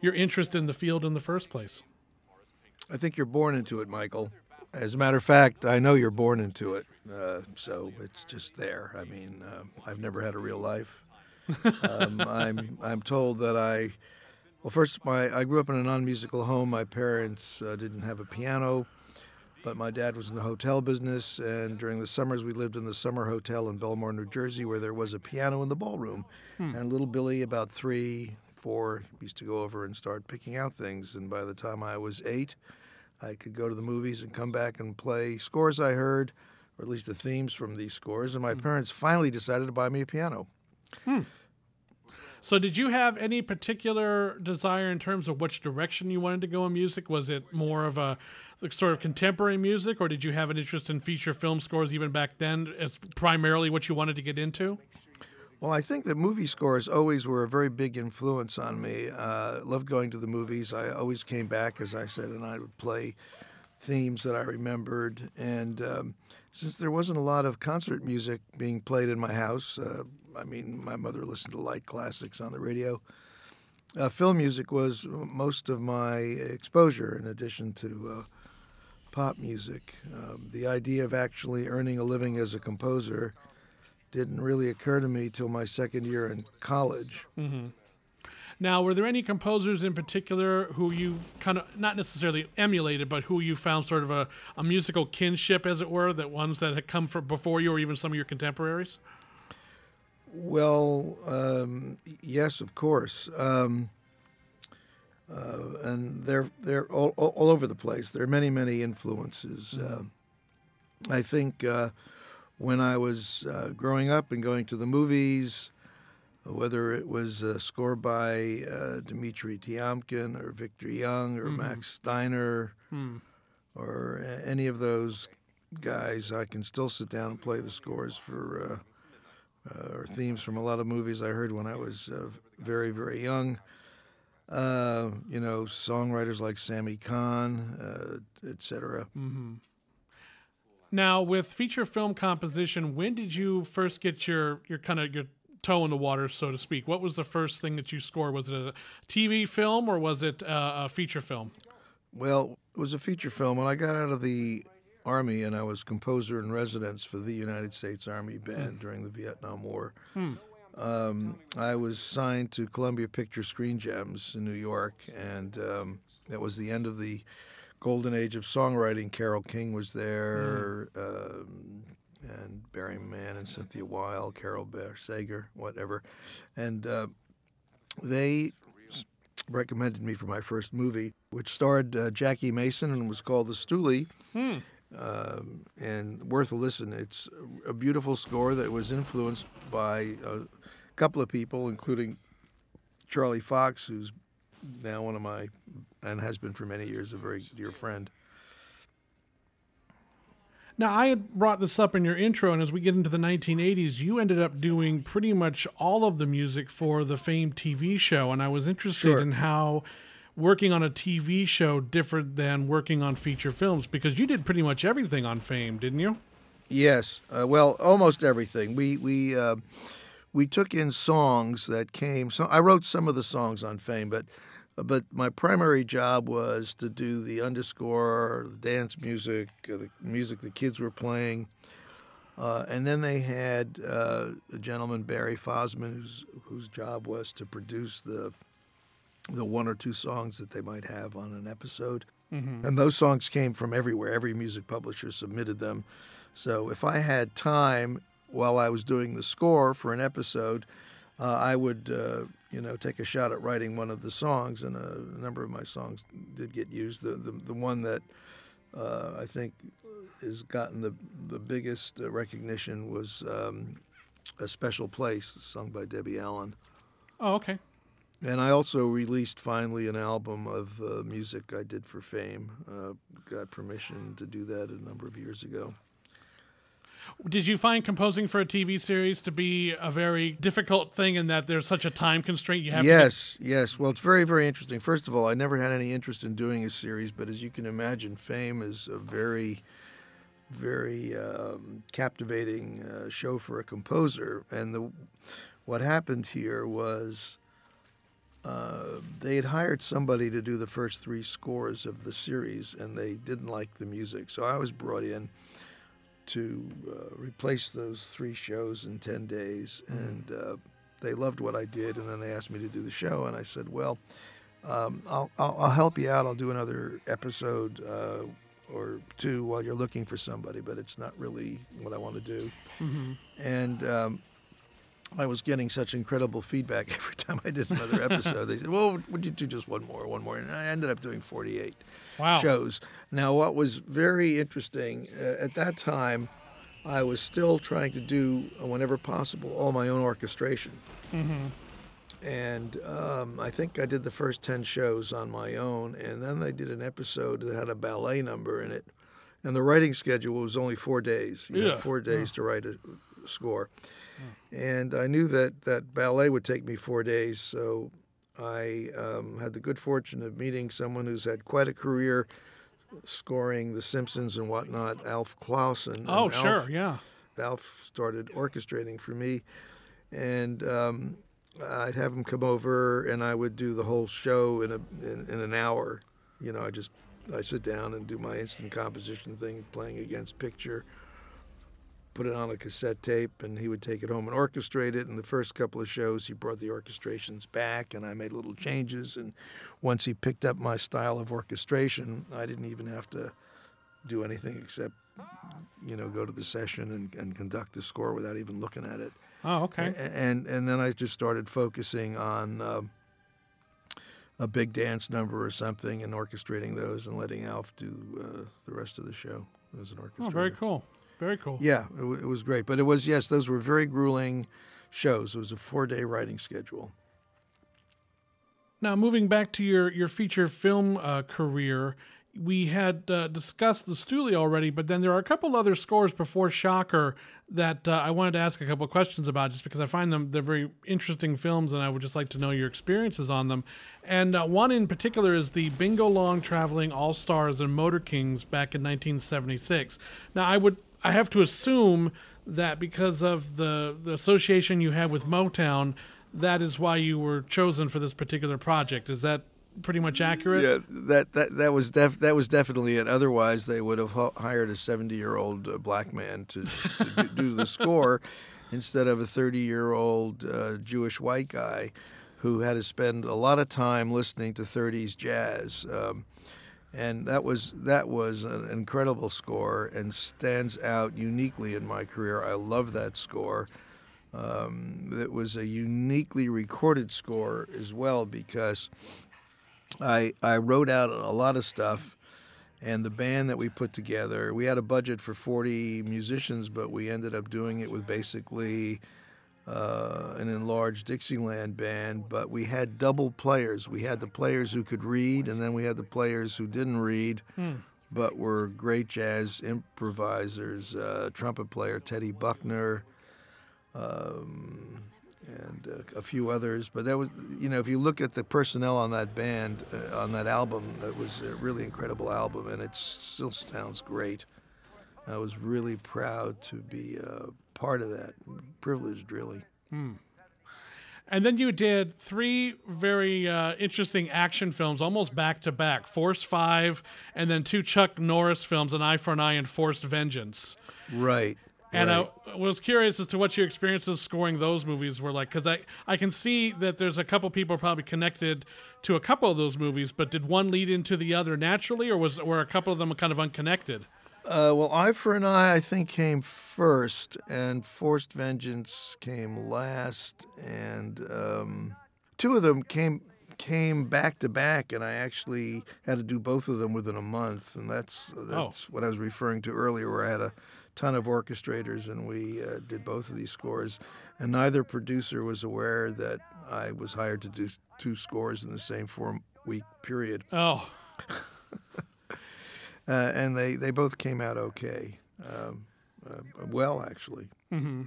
A: your interest in the field in the first place.
E: I think you're born into it, Michael. As a matter of fact, I know you're born into it, uh, so it's just there. I mean, uh, I've never had a real life. Um, I'm I'm told that I, well, first my I grew up in a non-musical home. My parents uh, didn't have a piano, but my dad was in the hotel business, and during the summers we lived in the summer hotel in Belmar, New Jersey, where there was a piano in the ballroom, hmm. and little Billy, about three, four, used to go over and start picking out things, and by the time I was eight. I could go to the movies and come back and play scores I heard, or at least the themes from these scores. And my hmm. parents finally decided to buy me a piano. Hmm.
A: So, did you have any particular desire in terms of which direction you wanted to go in music? Was it more of a sort of contemporary music, or did you have an interest in feature film scores even back then as primarily what you wanted to get into?
E: Well, I think that movie scores always were a very big influence on me. Uh, loved going to the movies. I always came back, as I said, and I would play themes that I remembered. And um, since there wasn't a lot of concert music being played in my house, uh, I mean, my mother listened to light classics on the radio. Uh, film music was most of my exposure, in addition to uh, pop music. Um, the idea of actually earning a living as a composer didn't really occur to me till my second year in college.
A: Now, were there any composers in particular who you kind of not necessarily emulated, but who you found sort of a, a musical kinship, as it were, that ones that had come from before you, or even some of your contemporaries?
E: Well, um, yes, of course. Um, uh, and they're they're all, all, all over the place. There are many many influences. Uh, I think uh, when I was uh, growing up and going to the movies, whether it was a score by uh, Dmitri Tiomkin or Victor Young or Max Steiner or a- any of those guys, I can still sit down and play the scores for. Uh, or themes from a lot of movies I heard when I was uh, very, very young. Uh, you know, songwriters like Sammy Cahn, uh, etc.
A: Now, with feature film composition, when did you first get your your kind of your toe in the water, so to speak? What was the first thing that you scored? Was it a TV film or was it uh, a feature film?
E: Well, it was a feature film. When I got out of the Army and I was composer in residence for the United States Army Band during the Vietnam War, um, I was signed to Columbia Picture Screen Gems in New York, and um, that was the end of the golden age of songwriting. Carole King was there, um, and Barry Mann and Cynthia Weil, Carole Bayer Sager, whatever, and uh, they recommended me for my first movie, which starred uh, Jackie Mason and was called The Stoolie. Um, and worth a listen. It's a beautiful score that was influenced by a couple of people, including Charlie Fox, who's now one of my, and has been for many years, a very dear friend.
A: Now, I had brought this up in your intro, and as we get into the 1980s, you ended up doing pretty much all of the music for the famed TV show. And I was interested
E: Sure.
A: in how working on a TV show different than working on feature films because you did pretty much everything on Fame, didn't you?
E: Yes, uh, well, almost everything. We we uh, we took in songs that came. So I wrote some of the songs on Fame, but but my primary job was to do the underscore, the dance music, uh, the music the kids were playing, uh, and then they had uh, a gentleman Barry Fasman, whose whose job was to produce the the one or two songs that they might have on an episode. And those songs came from everywhere. Every music publisher submitted them. So if I had time while I was doing the score for an episode, uh, I would, uh, you know, take a shot at writing one of the songs, and a number of my songs did get used. The the, the one that uh, I think has gotten the the biggest uh, recognition was um, "A Special Place," sung by Debbie Allen.
A: Oh, okay.
E: And I also released finally an album of uh, music I did for Fame. Uh, got permission to do that a number of years ago.
A: Did you find composing for a TV series to be a very difficult thing in that there's such a time constraint? You have to
E: yes, yes. Well, it's very, very interesting. First of all, I never had any interest in doing a series, but as you can imagine, Fame is a very, very um, captivating uh, show for a composer. And the what happened here was uh, they had hired somebody to do the first three scores of the series, and they didn't like the music, so I was brought in to uh, replace those three shows in 10 days. And uh, they loved what I did, and then they asked me to do the show. And I said, Well, um, I'll, I'll, I'll help you out. I'll do another episode uh, or two while you're looking for somebody, but it's not really what I want to do. And um, I was getting such incredible feedback every time I did another episode. they said, Well, would you do just one more, one more? And I ended up doing 48
A: Wow.
E: shows. Now, what was very interesting uh, at that time, I was still trying to do, uh, whenever possible, all my own orchestration. and um, I think I did the first 10 shows on my own. And then they did an episode that had a ballet number in it. And the writing schedule was only four days. You
A: Yeah.
E: had four days to write a score. And I knew that that ballet would take me four days. So I um, had the good fortune of meeting someone who's had quite a career scoring The Simpsons and whatnot, Alf Clausen.
A: Oh,
E: Alf-
A: sure, yeah.
E: Alf started orchestrating for me, and um, I'd have him come over, and I would do the whole show in a in, in an hour. You know, I just I sit down and do my instant composition thing, playing against picture. Put it on a cassette tape, and he would take it home and orchestrate it. And the first couple of shows, he brought the orchestrations back, and I made little changes. And once he picked up my style of orchestration, I didn't even have to do anything except you know, go to the session and, and conduct the score without even looking at it.
A: Oh, okay.
E: A- And and then I just started focusing on um, a big dance number or something and orchestrating those and letting Alf do uh, the rest of the show as an orchestrator.
A: Oh, very cool. Very cool.
E: Yeah, it, w- it was great. But it was yes, those were very grueling shows. It was a four day writing schedule.
A: Now, moving back to your, your feature film uh, career, we had uh, discussed the Stuli already, but then there are a couple other scores before Shocker that uh, I wanted to ask a couple questions about just because I find them they're very interesting films and I would just like to know your experiences on them. And uh, one in particular is the Bingo Long Traveling All Stars and Motor Kings back in 1976. Now, I would I have to assume that because of the, the association you had with Motown, that is why you were chosen for this particular project. Is that pretty much accurate?
E: Yeah, that that that was def- that was definitely it. Otherwise, they would have hired a seventy-year-old uh, black man to, to do, the score instead of a thirty-year-old uh, Jewish white guy who had to spend a lot of time listening to '30s jazz. Um, and that was that was an incredible score and stands out uniquely in my career. I love that score. Um, it was a uniquely recorded score as well because I I wrote out a lot of stuff, and the band that we put together, we had a budget for 40 musicians, but we ended up doing it with basically uh, an enlarged Dixieland band. But we had double players. We had the players who could read, and then we had the players who didn't read. But were great jazz improvisers. Uh, trumpet player Teddy Buckner, um, and uh, a few others. But that was, you know, if you look at the personnel on that band, uh, on that album, that was a really incredible album, and it still sounds great. I was really proud to be uh, part of that. Privileged, really.
A: And then you did three very uh, interesting action films, almost back to back Force Five, and then two Chuck Norris films, An Eye for an Eye and Forced Vengeance.
E: Right.
A: And
E: right.
A: I was curious as to what your experiences scoring those movies were like, because I, I can see that there's a couple people probably connected to a couple of those movies, but did one lead into the other naturally, or was were a couple of them kind of unconnected?
E: Uh, well, Eye for an Eye, I think, came first, and Forced Vengeance came last, and um, two of them came came back to back, and I actually had to do both of them within a month, and that's that's what I was referring to earlier, where I had a ton of orchestrators, and we uh, did both of these scores, and neither producer was aware that I was hired to do two scores in the same four week period.
A: Oh,
E: uh, and they, they both came out okay, um, uh, well actually. Mm-hmm.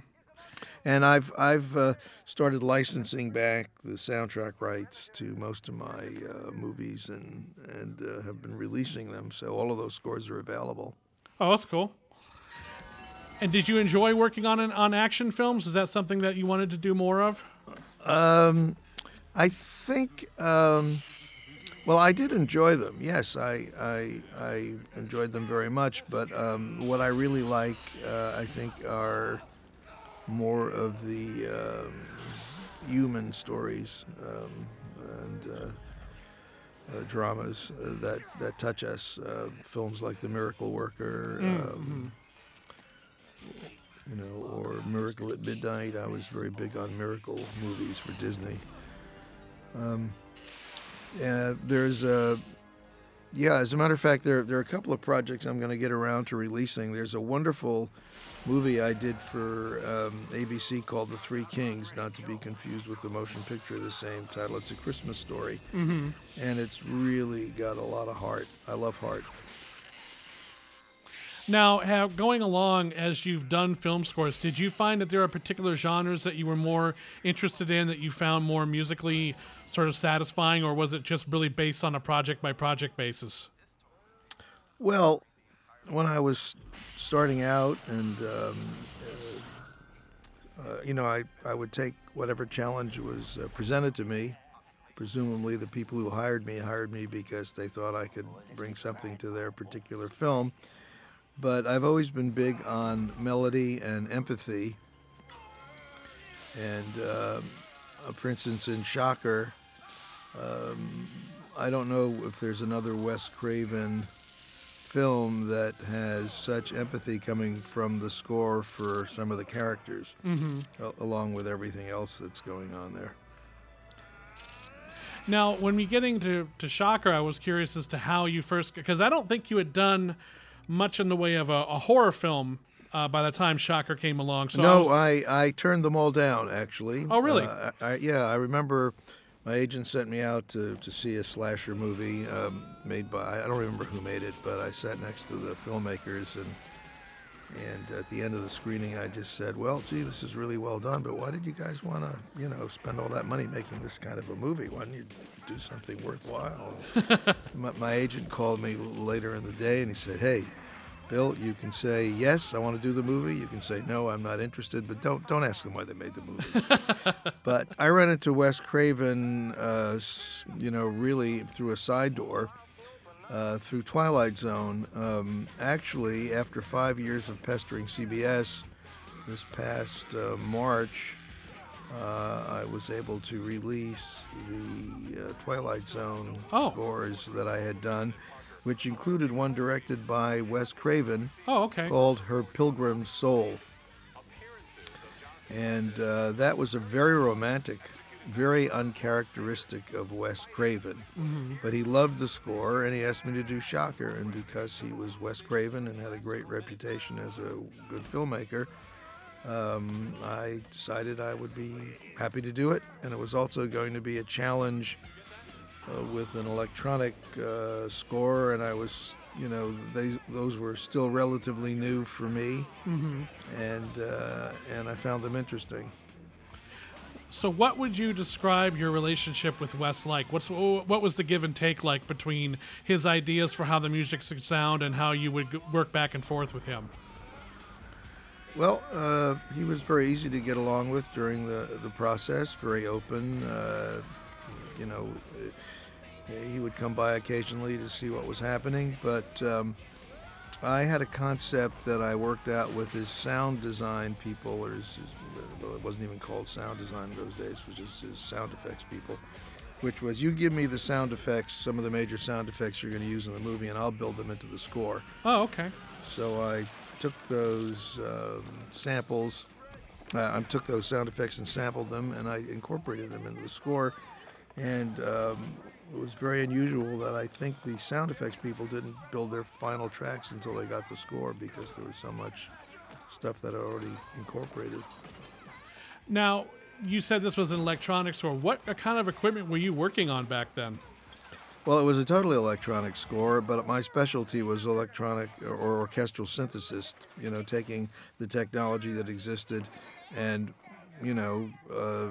E: And I've I've uh, started licensing back the soundtrack rights to most of my uh, movies and and uh, have been releasing them. So all of those scores are available.
A: oh, that's cool. And did you enjoy working on an, on action films? Is that something that you wanted to do more of?
E: Um, I think. Um, well, I did enjoy them. Yes, I I, I enjoyed them very much. But um, what I really like, uh, I think, are more of the um, human stories um, and uh, uh, dramas uh, that that touch us. Uh, films like The Miracle Worker. Um, you know, or Miracle at Midnight. I was very big on miracle movies for Disney. Um, uh, there's a Yeah, as a matter of fact, there, there are a couple of projects I'm going to get around to releasing. There's a wonderful movie I did for um, ABC called The Three Kings, not to be confused with the motion picture of the same title. It's a Christmas story, mm-hmm. and it's really got a lot of heart. I love heart.
A: Now, have, going along as you've done film scores, did you find that there are particular genres that you were more interested in that you found more musically sort of satisfying, or was it just really based on a project by project basis?
E: Well, when I was starting out, and um, uh, you know, I, I would take whatever challenge was uh, presented to me. Presumably, the people who hired me hired me because they thought I could bring something to their particular film. But I've always been big on melody and empathy. And uh, for instance, in Shocker, um, I don't know if there's another Wes Craven film that has such empathy coming from the score for some of the characters,
A: Mm-hmm.
E: along with everything else that's going on there.
A: Now, when we getting to, to Shocker, I was curious as to how you first, because I don't think you had done much in the way of a, a horror film uh, by the time Shocker came along. So I
E: no,
A: was-
E: I, I turned them all down actually.
A: Oh, really?
E: Uh, I, I, yeah, I remember my agent sent me out to, to see a slasher movie um, made by I don't remember who made it, but I sat next to the filmmakers and and at the end of the screening, I just said, "Well, gee, this is really well done, but why did you guys want to, you know, spend all that money making this kind of a movie? Why didn't you do something worthwhile?" my, my agent called me later in the day and he said, "Hey." Bill, you can say yes, I want to do the movie. You can say no, I'm not interested, but don't don't ask them why they made the movie. but I ran into Wes Craven, uh, you know, really through a side door, uh, through Twilight Zone. Um, actually, after five years of pestering CBS, this past uh, March, uh, I was able to release the uh, Twilight Zone
A: Oh.
E: scores that I had done, which included one directed by Wes Craven
A: oh, okay.
E: called Her Pilgrim's Soul. And uh, that was a very romantic, very uncharacteristic of Wes Craven. But he loved the score and he asked me to do Shocker. And because he was Wes Craven and had a great reputation as a good filmmaker, um, I decided I would be happy to do it. And it was also going to be a challenge uh, with an electronic uh, score, and I was, you know, they those were still relatively new for me,
A: hmm
E: and uh, and I found them interesting.
A: So, what would you describe your relationship with Wes like? What's what was the give and take like between his ideas for how the music should sound and how you would work back and forth with him?
E: Well, uh, he was very easy to get along with during the the process. Very open. Uh, you know, he would come by occasionally to see what was happening, but. Um, I had a concept that I worked out with his sound design people, or his, his well, it wasn't even called sound design in those days, it was just his sound effects people, which was you give me the sound effects, some of the major sound effects you're going to use in the movie, and I'll build them into the score.
A: Oh, okay.
E: So I took those um, samples, uh, I took those sound effects and sampled them, and I incorporated them into the score. And um, it was very unusual that I think the sound effects people didn't build their final tracks until they got the score because there was so much stuff that I already incorporated.
A: Now, you said this was an electronic score. What kind of equipment were you working on back then?
E: Well, it was a totally electronic score, but my specialty was electronic or orchestral synthesis. You know, taking the technology that existed and, you know, uh,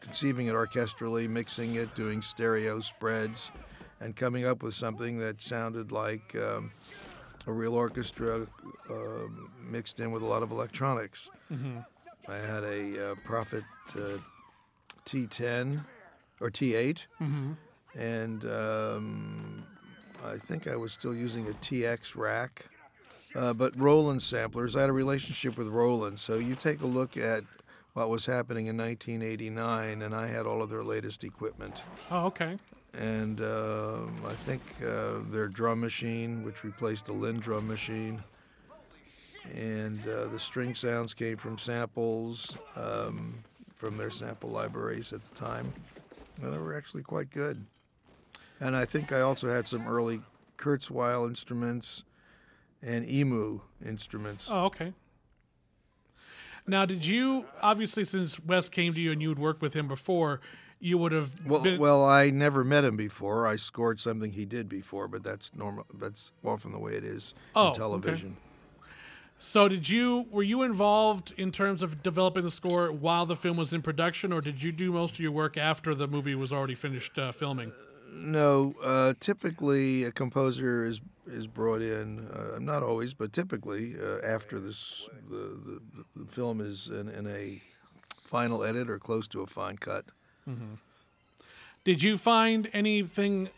E: conceiving it orchestrally, mixing it, doing stereo spreads, and coming up with something that sounded like um, a real orchestra uh, mixed in with a lot of electronics. I had a uh, Prophet uh, T10 or T8
A: Mm-hmm.
E: and um, I think I was still using a TX rack. Uh, but Roland samplers, I had a relationship with Roland. So you take a look at what was happening in 1989, and I had all of their latest equipment.
A: Oh, okay.
E: And um I think uh, their drum machine, which replaced the Linn drum machine, and uh, the string sounds came from samples um, from their sample libraries at the time. And they were actually quite good. And I think I also had some early Kurzweil instruments and Emu instruments.
A: Oh, okay. Now, did you obviously since Wes came to you and you had worked with him before, you would have
E: Well,
A: been,
E: well, I never met him before. I scored something he did before, but that's normal. That's often the way it is
A: Oh,
E: in television. okay.
A: So did you were you involved in terms of developing the score while the film was in production, or did you do most of your work after the movie was already finished uh, filming?
E: No, uh, typically a composer is is brought in. Uh, not always, but typically uh, after this, the, the the film is in, in a final edit or close to a fine cut.
A: Did you find anything?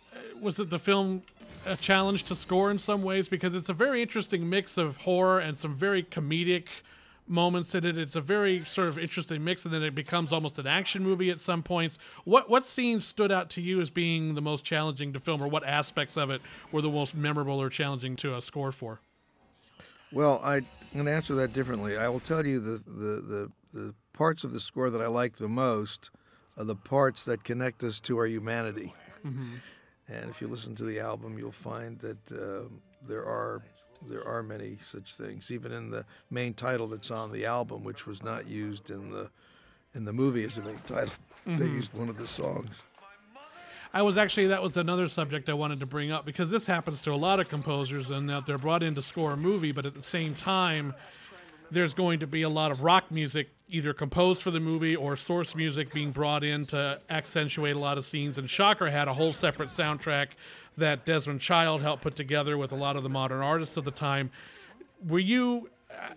A: Was it the film a challenge to score in some ways because it's a very interesting mix of horror and some very comedic moments in it. It's a very sort of interesting mix, and then it becomes almost an action movie at some points. What what scenes stood out to you as being the most challenging to film, or what aspects of it were the most memorable or challenging to uh, score for?
E: Well, I, I'm going to answer that differently. I will tell you the, the, the, the parts of the score that I like the most are the parts that connect us to our humanity. And if you listen to the album, you'll find that uh, there are there are many such things. Even in the main title that's on the album, which was not used in the in the movie as a main title, they used one of the songs.
A: I was actually that was another subject I wanted to bring up because this happens to a lot of composers and that they're brought in to score a movie, but at the same time, there's going to be a lot of rock music either composed for the movie or source music being brought in to accentuate a lot of scenes. And Shocker had a whole separate soundtrack that Desmond Child helped put together with a lot of the modern artists of the time. Were you uh,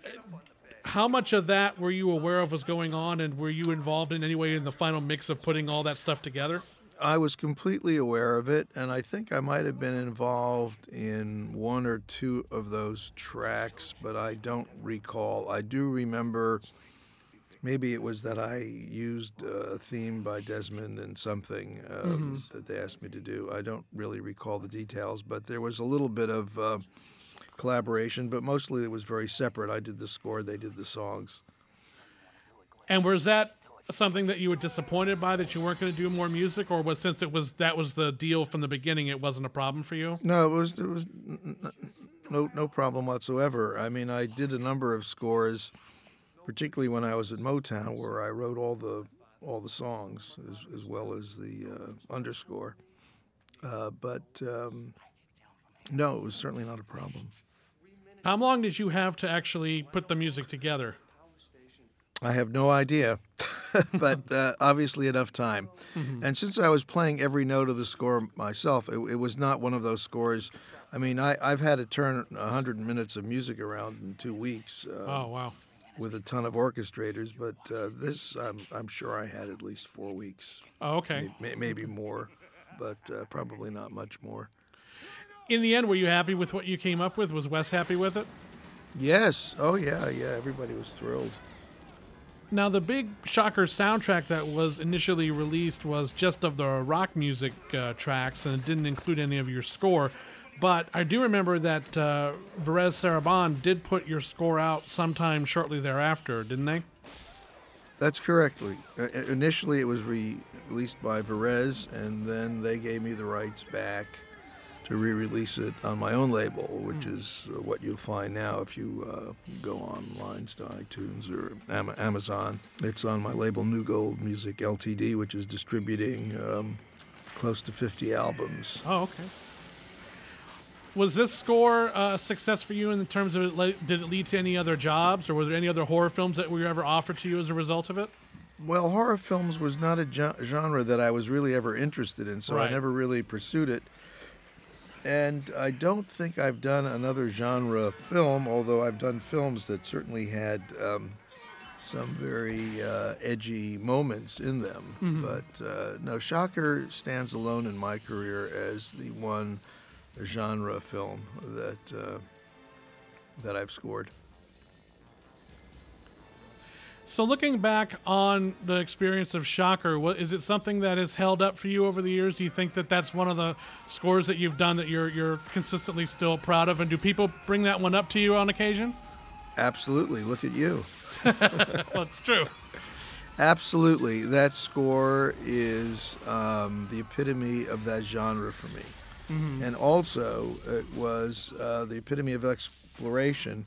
A: how much of that were you aware of was going on and were you involved in any way in the final mix of putting all that stuff together?
E: I was completely aware of it, and I think I might have been involved in one or two of those tracks, but I don't recall. I do remember maybe it was that I used a theme by Desmond and something um, that they asked me to do. I don't really recall the details, but there was a little bit of uh, collaboration, but mostly it was very separate. I did the score, they did the songs.
A: And was that something that you were disappointed by that you weren't going to do more music, or was since it was that was the deal from the beginning, it wasn't a problem for you?
E: No, it was it was no no problem whatsoever. I mean, I did a number of scores, particularly when I was at Motown, where I wrote all the all the songs as, as well as the uh, underscore. Uh, but um, no, it was certainly not a problem.
A: How long did you have to actually put the music together?
E: I have no idea, but uh, obviously enough time. And since I was playing every note of the score myself, it, it was not one of those scores. I mean, I, I've had to turn 100 minutes of music around in two weeks uh,
A: Oh wow!
E: with a ton of orchestrators, but uh, this, I'm, I'm sure I had at least four weeks,
A: Oh, okay.
E: may, maybe more, but uh, probably not much more.
A: In the end, were you happy with what you came up with? Was Wes happy with it?
E: Yes. Oh, yeah, yeah. Everybody was thrilled.
A: Now, the big Shocker soundtrack that was initially released was just of the rock music uh, tracks and it didn't include any of your score. But I do remember that uh, Varèse Sarabande did put your score out sometime shortly thereafter, didn't they?
E: That's correct. Uh, initially, it was re- released by Varèse, and then they gave me the rights back to re-release it on my own label, which is uh, what you'll find now if you uh, go online to iTunes or Am- Amazon. It's on my label New Gold Music Ltd, which is distributing um, close to 50 albums.
A: Oh, okay. Was this score uh, a success for you in terms of it? le- Did it lead to any other jobs, or were there any other horror films that were ever offered to you as a result of it?
E: Well, horror films was not a genre that I was really ever interested in, so
A: Right.
E: I never really pursued it. And I don't think I've done another genre film, although I've done films that certainly had um, some very uh, edgy moments in them. But uh, no, Shocker stands alone in my career as the one genre film that uh, that I've scored.
A: So, looking back on the experience of Shocker, what, is it something that has held up for you over the years? Do you think that that's one of the scores that you've done that you're you're consistently still proud of? And do people bring that one up to you on occasion?
E: Absolutely. Look at you.
A: it's true.
E: Absolutely. That score is um, the epitome of that genre for me. and also it was uh, the epitome of exploration.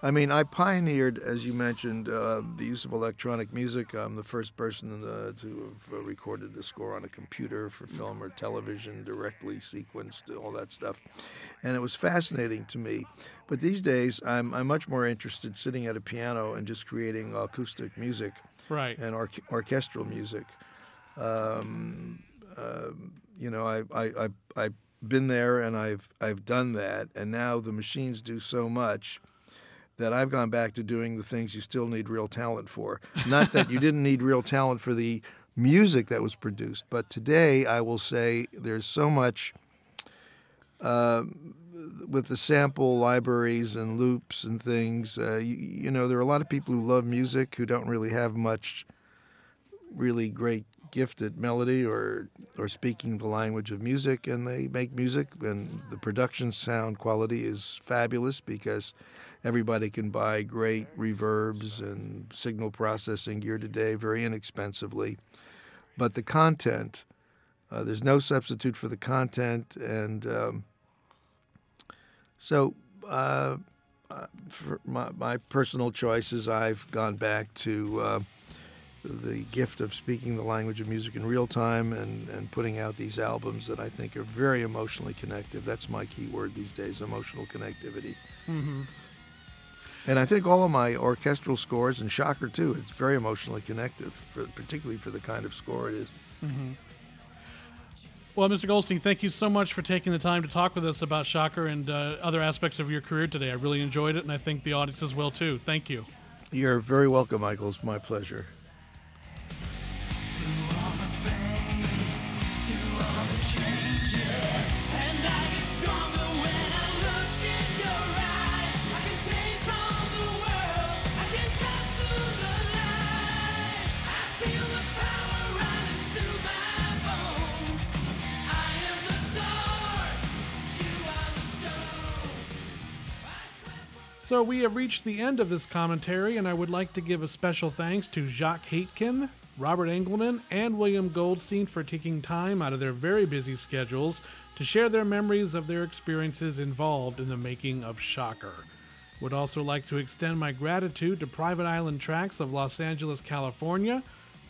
E: I mean, I pioneered, as you mentioned, uh, the use of electronic music. I'm the first person uh, to have uh, recorded the score on a computer for film or television, directly sequenced, all that stuff. And it was fascinating to me. But these days, I'm, I'm much more interested sitting at a piano and just creating acoustic music
A: Right.
E: and or- orchestral music. Um, um, you know, I, I, I, I've been there and I've, I've done that, and now the machines do so much that I've gone back to doing the things you still need real talent for. Not that you didn't need real talent for the music that was produced, but today I will say there's so much with the sample libraries and loops and things, uh, you, you know, there are a lot of people who love music who don't really have much really great gifted melody or or speaking the language of music, and they make music, and the production sound quality is fabulous because everybody can buy great reverbs and signal processing gear today very inexpensively, but the content. Uh, there's no substitute for the content, and um, so, uh, uh, for my, my personal choices, I've gone back to uh, the gift of speaking the language of music in real time and, and putting out these albums that I think are very emotionally connective. That's my key word these days emotional connectivity. And I think all of my orchestral scores, and Shocker too, it's very emotionally connective, for, particularly for the kind of score it is.
A: Well, Mr. Goldstein, thank you so much for taking the time to talk with us about Shocker and uh, other aspects of your career today. I really enjoyed it, and I think the audience as well too. Thank you.
E: You're very welcome, Michael. It's my pleasure.
A: We have reached the end of this commentary, and I would like to give a special thanks to Jacques Haitkin, Robert Engleman, and William Goldstein for taking time out of their very busy schedules to share their memories of their experiences involved in the making of Shocker. Would also like to extend my gratitude to Private Island Tracks of Los Angeles, California,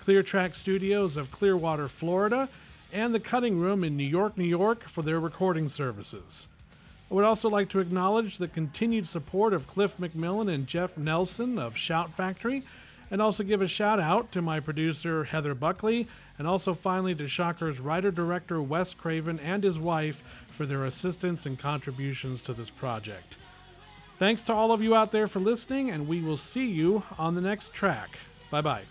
A: Clear Track Studios of Clearwater, Florida, and the Cutting Room in New York, New York for their recording services. I would also like to acknowledge the continued support of Cliff McMillan and Jeff Nelson of Shout Factory, and also give a shout out to my producer Heather Buckley, and also finally to Shocker's writer director Wes Craven and his wife for their assistance and contributions to this project. Thanks to all of you out there for listening, and we will see you on the next track. Bye bye.